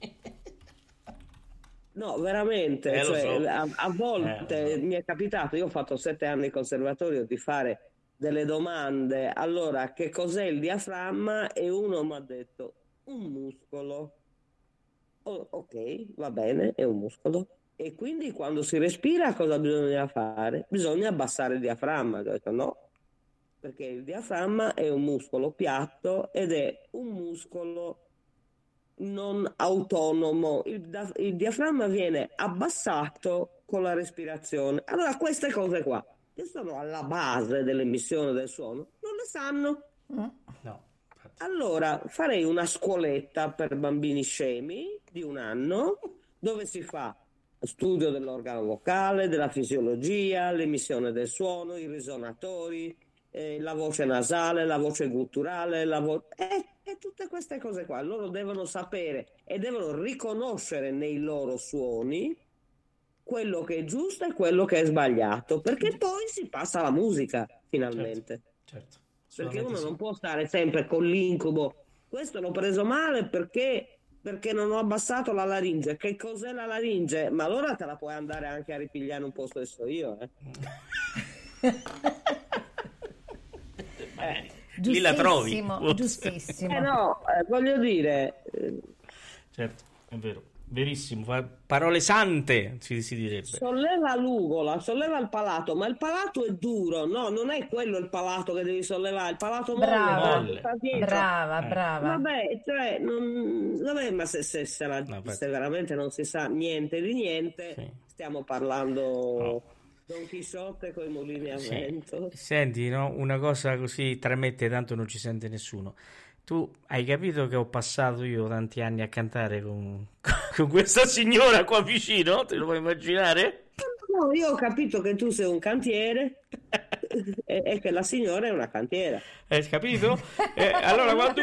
Speaker 5: No, veramente,
Speaker 4: Eh,
Speaker 5: cioè,
Speaker 4: so.
Speaker 5: a, a volte
Speaker 4: Eh,
Speaker 5: mi è capitato, io ho fatto sette anni conservatorio, di fare delle domande, allora che cos'è il diaframma? E uno mi ha detto un muscolo. Oh, ok, va bene, è un muscolo. E quindi quando si respira cosa bisogna fare? Bisogna abbassare il diaframma. Ho detto no, perché il diaframma è un muscolo piatto ed è un muscolo non autonomo. Il, il diaframma viene abbassato con la respirazione. Allora, queste cose qua, che sono alla base dell'emissione del suono, non le sanno.
Speaker 1: Mm.
Speaker 4: No.
Speaker 5: Allora, farei una scuoletta per bambini scemi di un anno dove si fa studio dell'organo vocale, della fisiologia, l'emissione del suono, i risonatori, eh, la voce nasale, la voce gutturale, la vo- e, e tutte queste cose qua. Loro devono sapere e devono riconoscere nei loro suoni quello che è giusto e quello che è sbagliato, perché poi si passa alla musica finalmente.
Speaker 4: Certo.
Speaker 5: Perché
Speaker 4: assolutamente
Speaker 5: uno
Speaker 4: sì.
Speaker 5: non può stare sempre con l'incubo. Questo l'ho preso male perché, perché non ho abbassato la laringe. Che cos'è la laringe? Ma allora te la puoi andare anche a ripigliare un po' stesso io. Eh.
Speaker 4: Lì la trovi.
Speaker 1: Giustissimo, giustissimo.
Speaker 5: Eh no, eh, voglio dire, eh,
Speaker 4: Certo, è vero. Verissimo. Parole sante, si, si direbbe.
Speaker 5: solleva l'ugola, solleva il palato, ma il palato è duro, no? Non è quello il palato che devi sollevare, il palato molle,
Speaker 1: Brava,
Speaker 5: dietro.
Speaker 1: brava,
Speaker 4: Eh.
Speaker 1: brava.
Speaker 5: Vabbè, cioè, non... vabbè, ma se, se- se la-
Speaker 4: No,
Speaker 5: se veramente non si sa niente di niente,
Speaker 4: Sì.
Speaker 5: stiamo parlando Don Chisciotte con i mulini a
Speaker 4: Sì.
Speaker 5: vento.
Speaker 4: Senti, no? Una cosa così tramette, tanto non ci sente nessuno. Tu hai capito che ho passato io tanti anni a cantare con, con questa signora qua vicino? Te lo puoi immaginare?
Speaker 5: No, io ho capito che tu sei un cantiere e, e che la signora è una cantiera.
Speaker 4: Hai capito? Eh, allora, quando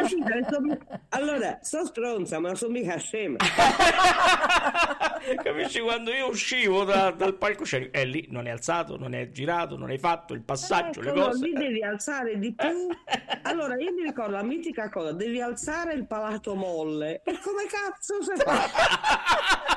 Speaker 5: Allora, so stronza, ma sono mica scema.
Speaker 4: Capisci quando io uscivo da- dal palcoscenico e lì non è alzato, non è girato, non hai fatto il passaggio, le
Speaker 5: Ecco, no,
Speaker 4: cose.
Speaker 5: lì devi alzare di più. Allora, io mi ricordo la mitica cosa, devi alzare il palato molle. E come cazzo si fa?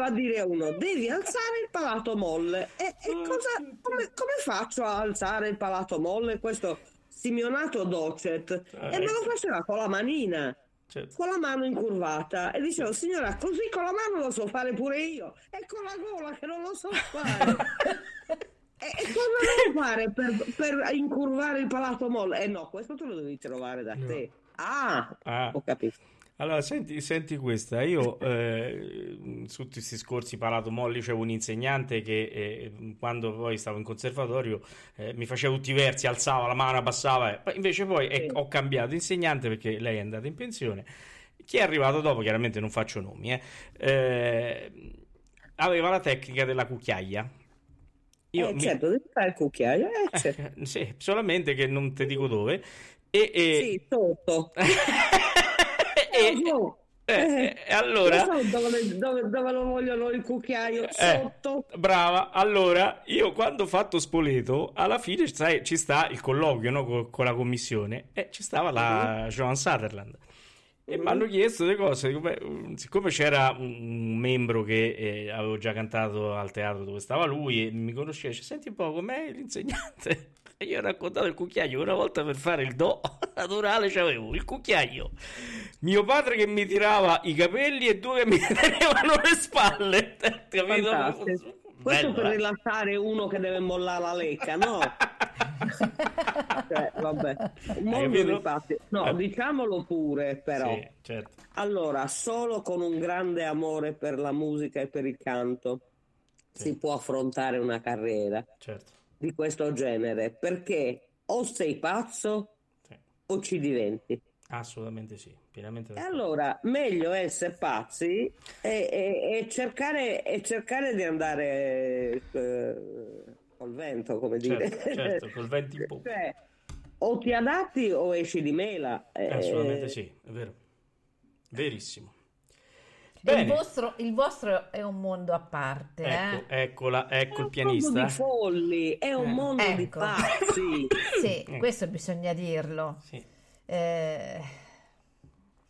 Speaker 5: A dire a uno, devi alzare il palato molle. E, e cosa, come, come faccio a alzare il palato molle? Questo simionato docet. E me lo faceva con la manina.
Speaker 4: Certo.
Speaker 5: Con la mano incurvata e dicevo, signora, così con la mano lo so fare pure io, e con la gola che non lo so fare. E, e cosa devo fare per, per incurvare il palato molle? Eh no, questo te lo devi trovare da te. Ah,
Speaker 4: Ah.
Speaker 5: ho capito.
Speaker 4: Allora, senti, senti questa, io eh, su tutti questi scorsi palato molli c'avevo un insegnante che eh, quando poi stavo in conservatorio eh, mi faceva tutti i versi, alzava la mano, abbassava, eh. Invece poi eh, ho cambiato insegnante perché lei è andata in pensione. Chi è arrivato dopo, chiaramente non faccio nomi, eh, aveva la tecnica della cucchiaia. Io
Speaker 5: eh,
Speaker 4: mi-
Speaker 5: certo, devi fare il cucchiaio. Eh, certo.
Speaker 4: sì, solamente che non ti dico dove. E, e-
Speaker 5: Sì, sotto.
Speaker 4: e-
Speaker 5: so.
Speaker 4: eh,
Speaker 5: Eh,
Speaker 4: e allora...
Speaker 5: so dove, dove- dove lo vogliono il cucchiaio?
Speaker 4: Eh,
Speaker 5: Sotto.
Speaker 4: brava. Allora, io quando ho fatto Spoleto, alla fine sai, ci sta il colloquio no, co- con, la commissione e ci stava la Joan Sutherland. E mi hanno chiesto le cose, mm, siccome c'era un, un membro che eh, avevo già cantato al teatro dove stava lui e mi conosceva, dice, senti un po' com'è l'insegnante? E io ho raccontato il cucchiaio una volta per fare il do naturale c'avevo il cucchiaio, mio padre che mi tirava i capelli e due che mi tenevano le spalle. Capito?
Speaker 5: Fantastico. Questo
Speaker 4: Bello,
Speaker 5: per
Speaker 4: eh?
Speaker 5: rilassare uno che deve mollare la lecca, no? Cioè, vabbè, pazzi. No,
Speaker 4: Eh.
Speaker 5: diciamolo pure, però.
Speaker 4: Sì, certo.
Speaker 5: Allora, solo con un grande amore per la musica e per il canto
Speaker 4: Sì.
Speaker 5: si può affrontare una carriera
Speaker 4: Certo.
Speaker 5: Di questo genere, perché o sei pazzo
Speaker 4: Sì.
Speaker 5: o ci diventi.
Speaker 4: Assolutamente sì, pienamente
Speaker 5: E
Speaker 4: d'accordo.
Speaker 5: allora, meglio essere pazzi e, e- e cercare, e cercare di andare eh, col vento, come dire.
Speaker 4: Certo, certo, col vento in poppa.
Speaker 5: Cioè, o ti adatti o esci di mela. Eh,
Speaker 4: Assolutamente sì, è vero. Verissimo.
Speaker 1: Il vostro, il vostro è un mondo a parte,
Speaker 4: ecco,
Speaker 1: eh?
Speaker 4: eccola,
Speaker 5: È
Speaker 4: ecco il
Speaker 5: un
Speaker 4: pianista.
Speaker 5: mondo di folli, è un
Speaker 4: Eh.
Speaker 5: mondo di
Speaker 1: Ecco.
Speaker 5: pazzi.
Speaker 1: Sì,
Speaker 4: Ecco.
Speaker 1: questo bisogna dirlo.
Speaker 4: Sì.
Speaker 1: Eh,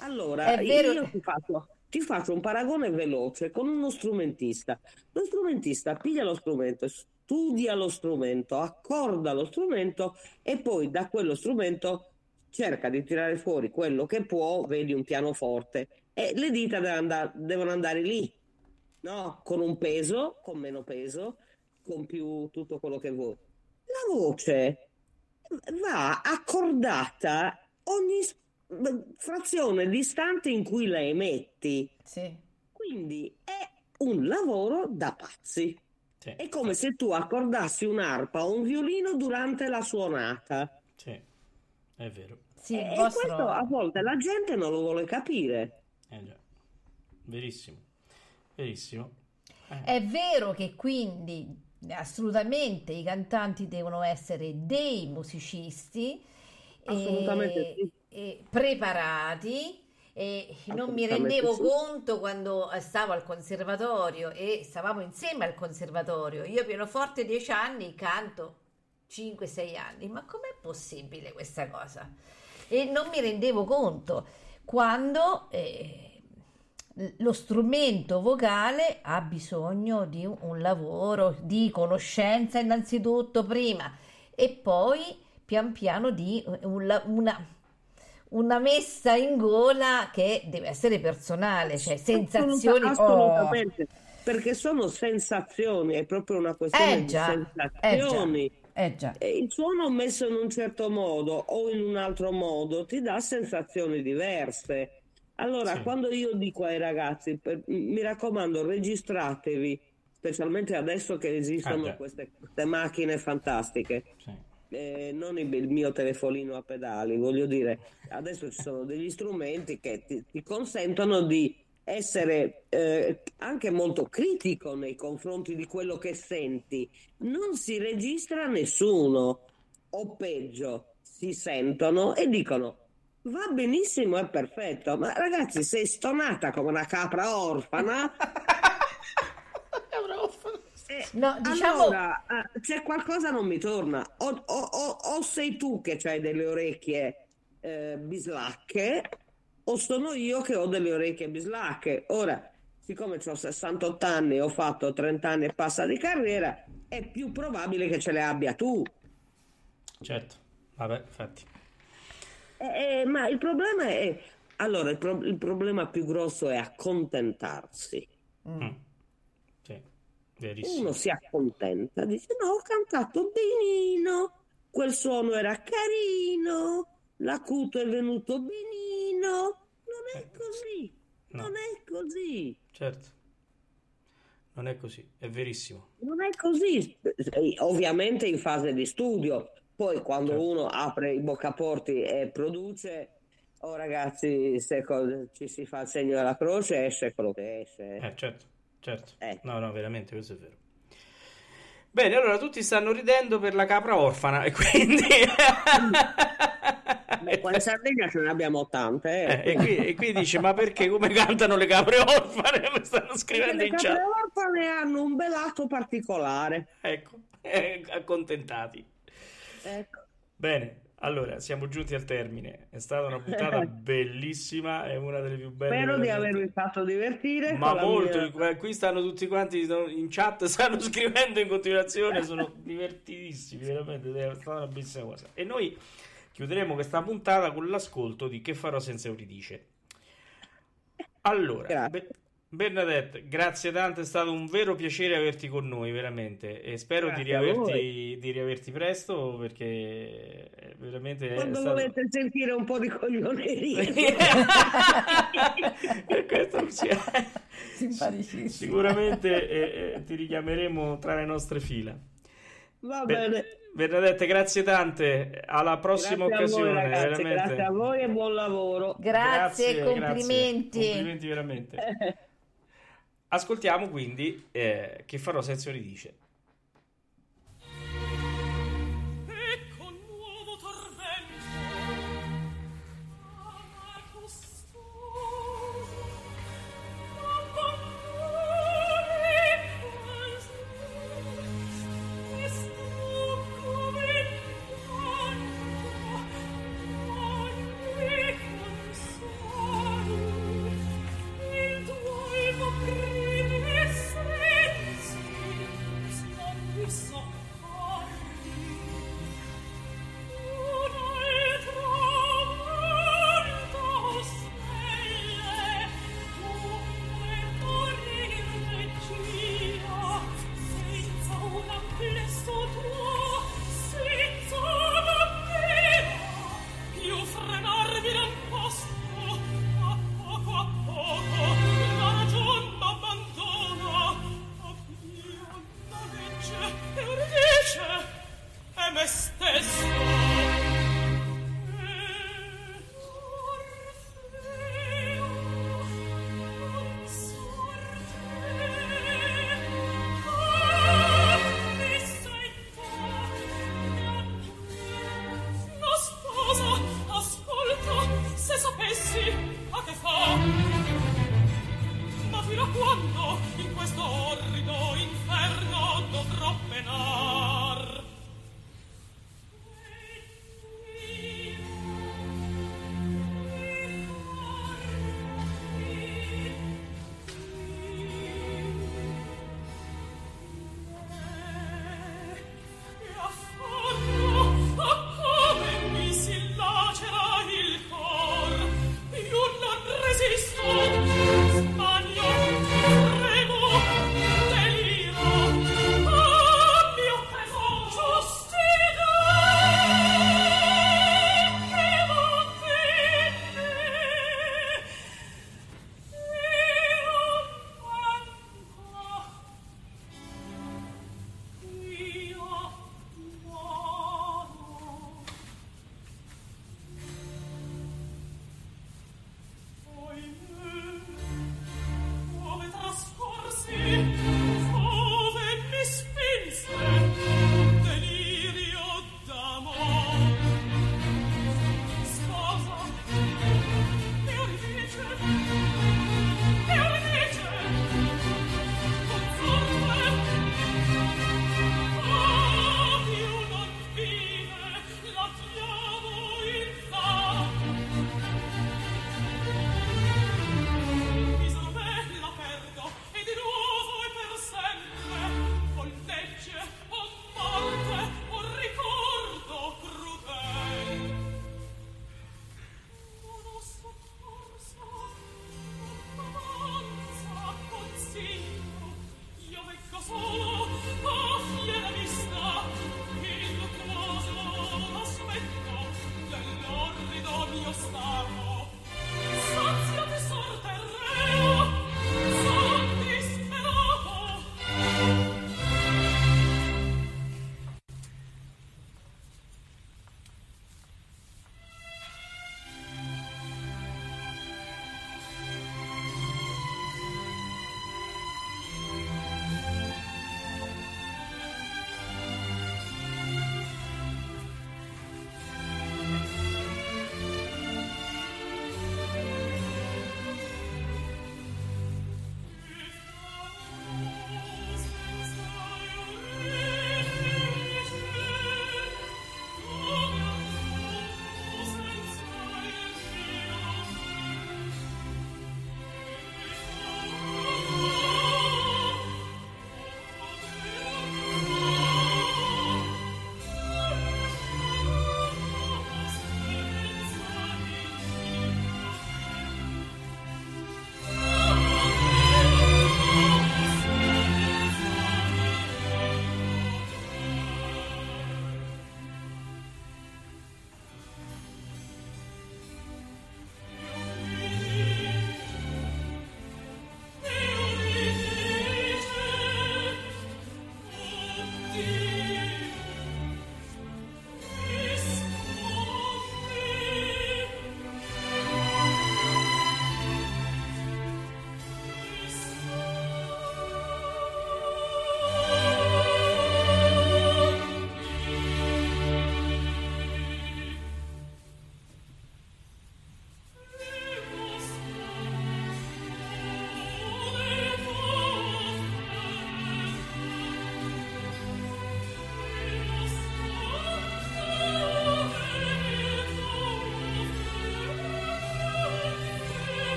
Speaker 5: Allora,
Speaker 1: È vero-
Speaker 5: io ti faccio, ti faccio un paragone veloce con uno strumentista. Lo strumentista piglia lo strumento, studia lo strumento, accorda lo strumento e poi da quello strumento cerca di tirare fuori quello che può, vedi un pianoforte, e le dita devono andare, devono andare lì, no? Con un peso, con meno peso, con più tutto quello che vuoi. La voce va accordata ogni frazione distante in cui la emetti.
Speaker 1: sì.
Speaker 5: Quindi è un lavoro da pazzi.
Speaker 4: Sì,
Speaker 5: È come se tu accordassi un'arpa o un violino durante la suonata.
Speaker 4: sì, è vero.
Speaker 1: Sì,
Speaker 5: e
Speaker 1: vostro-
Speaker 5: questo a volte la gente non lo vuole capire.
Speaker 4: Eh già. Verissimo. Verissimo. Eh,
Speaker 1: È vero che quindi assolutamente i cantanti devono essere dei musicisti e-
Speaker 5: Assolutamente sì.
Speaker 1: e preparati e non mi rendevo
Speaker 5: sì.
Speaker 1: conto quando stavo al conservatorio e stavamo insieme al conservatorio. Io pianoforte 10 anni, canto 5-6 anni. Ma com'è possibile questa cosa? E non mi rendevo conto quando eh, lo strumento vocale ha bisogno di un, lavoro di conoscenza innanzitutto prima e poi pian piano di un la- una, una messa in gola che deve essere personale, cioè sensazioni.
Speaker 5: Assoluta- assolutamente. Perché sono sensazioni, è proprio una
Speaker 1: Oh,
Speaker 5: questione
Speaker 1: eh
Speaker 5: di
Speaker 1: già, eh già,
Speaker 5: sensazioni.
Speaker 1: eh già.
Speaker 5: E il suono messo in un certo modo o in un altro modo ti dà sensazioni diverse. Allora,
Speaker 4: Sì.
Speaker 5: quando io dico ai ragazzi, per- mi raccomando, registratevi, specialmente adesso che esistono
Speaker 4: Ah,
Speaker 5: queste, queste macchine fantastiche.
Speaker 4: sì.
Speaker 5: Eh, non il, il mio telefonino a pedali, voglio dire, adesso ci sono degli strumenti che ti, ti consentono di essere eh, anche molto critico nei confronti di quello che senti. Non si registra nessuno, o peggio, si sentono e dicono. Va benissimo, è perfetto, ma ragazzi, sei stonata come una capra orfana. Eh,
Speaker 1: No, diciamo-
Speaker 5: allora, eh, c'è qualcosa non mi torna. O, o- o- o sei tu che hai delle orecchie eh, bislacche, o sono io che ho delle orecchie bislacche. Ora, siccome ho 68 anni e ho fatto 30 anni e passa di carriera, è più probabile che ce le abbia tu.
Speaker 4: Certo. Vabbè, infatti.
Speaker 5: Eh, eh, ma il problema è... Allora, il, pro- il problema più grosso è accontentarsi.
Speaker 4: Mm. Sì, verissimo.
Speaker 5: Uno si accontenta, dice no, ho cantato benino, quel suono era carino, l'acuto è venuto benino. Non è
Speaker 4: Eh,
Speaker 5: così,
Speaker 4: no.
Speaker 5: non è così,
Speaker 4: Certo. Non è così, è verissimo.
Speaker 5: non è così. Ovviamente in fase di studio, poi quando
Speaker 4: Certo.
Speaker 5: uno apre i boccaporti e produce, oh ragazzi, se ci si fa il segno della croce esce quello che esce.
Speaker 4: Eh, certo, certo.
Speaker 5: Eh.
Speaker 4: No, no, veramente, questo è vero. Bene, allora tutti stanno ridendo per la capra orfana e quindi...
Speaker 5: Beh, qua in Sardegna ce ne abbiamo tante. eh,
Speaker 4: Eh, e, qui, e qui dice, ma perché come cantano le capre orfane? Mi stanno scrivendo
Speaker 5: le
Speaker 4: in
Speaker 5: capre
Speaker 4: chat.
Speaker 5: orfane hanno un belato particolare.
Speaker 4: Ecco, eh, accontentati.
Speaker 5: Ecco.
Speaker 4: Bene, Allora, siamo giunti al termine. È stata una puntata bellissima, è una delle più belle.
Speaker 5: Spero di avervi fatto divertire.
Speaker 4: Ma molto,
Speaker 5: mia-
Speaker 4: eh, qui stanno tutti quanti in chat, stanno scrivendo in continuazione, sono divertitissimi, veramente, è stata una bellissima cosa. E noi chiuderemo questa puntata con l'ascolto di Che farò senza Euridice. Allora. Be- Bernadette, grazie tante, è stato un vero piacere averti con noi, veramente, e spero di riaverti, di riaverti presto perché veramente è
Speaker 5: Quando
Speaker 4: stato...
Speaker 5: volete sentire un po' di coglionerie.
Speaker 4: Per questo non si-
Speaker 1: Simpaticissimo.
Speaker 4: Sicuramente eh, eh, ti richiameremo tra le nostre fila.
Speaker 5: Va
Speaker 4: Be-
Speaker 5: bene.
Speaker 4: Bernadette, grazie tante. Alla prossima
Speaker 5: Grazie a voi,
Speaker 4: occasione,
Speaker 5: ragazzi, grazie a voi e buon lavoro.
Speaker 1: Grazie,
Speaker 4: Grazie,
Speaker 1: complimenti.
Speaker 4: grazie. Complimenti veramente. Ascoltiamo quindi eh, che farò senza dice.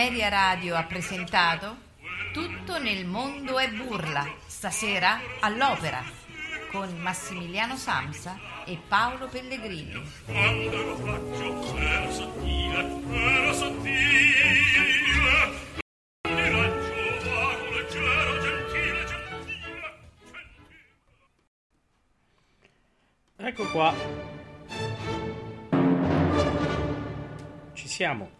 Speaker 1: Ameria Radio ha presentato Tutto nel mondo è burla, stasera all'opera, con Massimiliano Samsa e Paolo Pellegrini.
Speaker 4: Ecco qua. Ci siamo.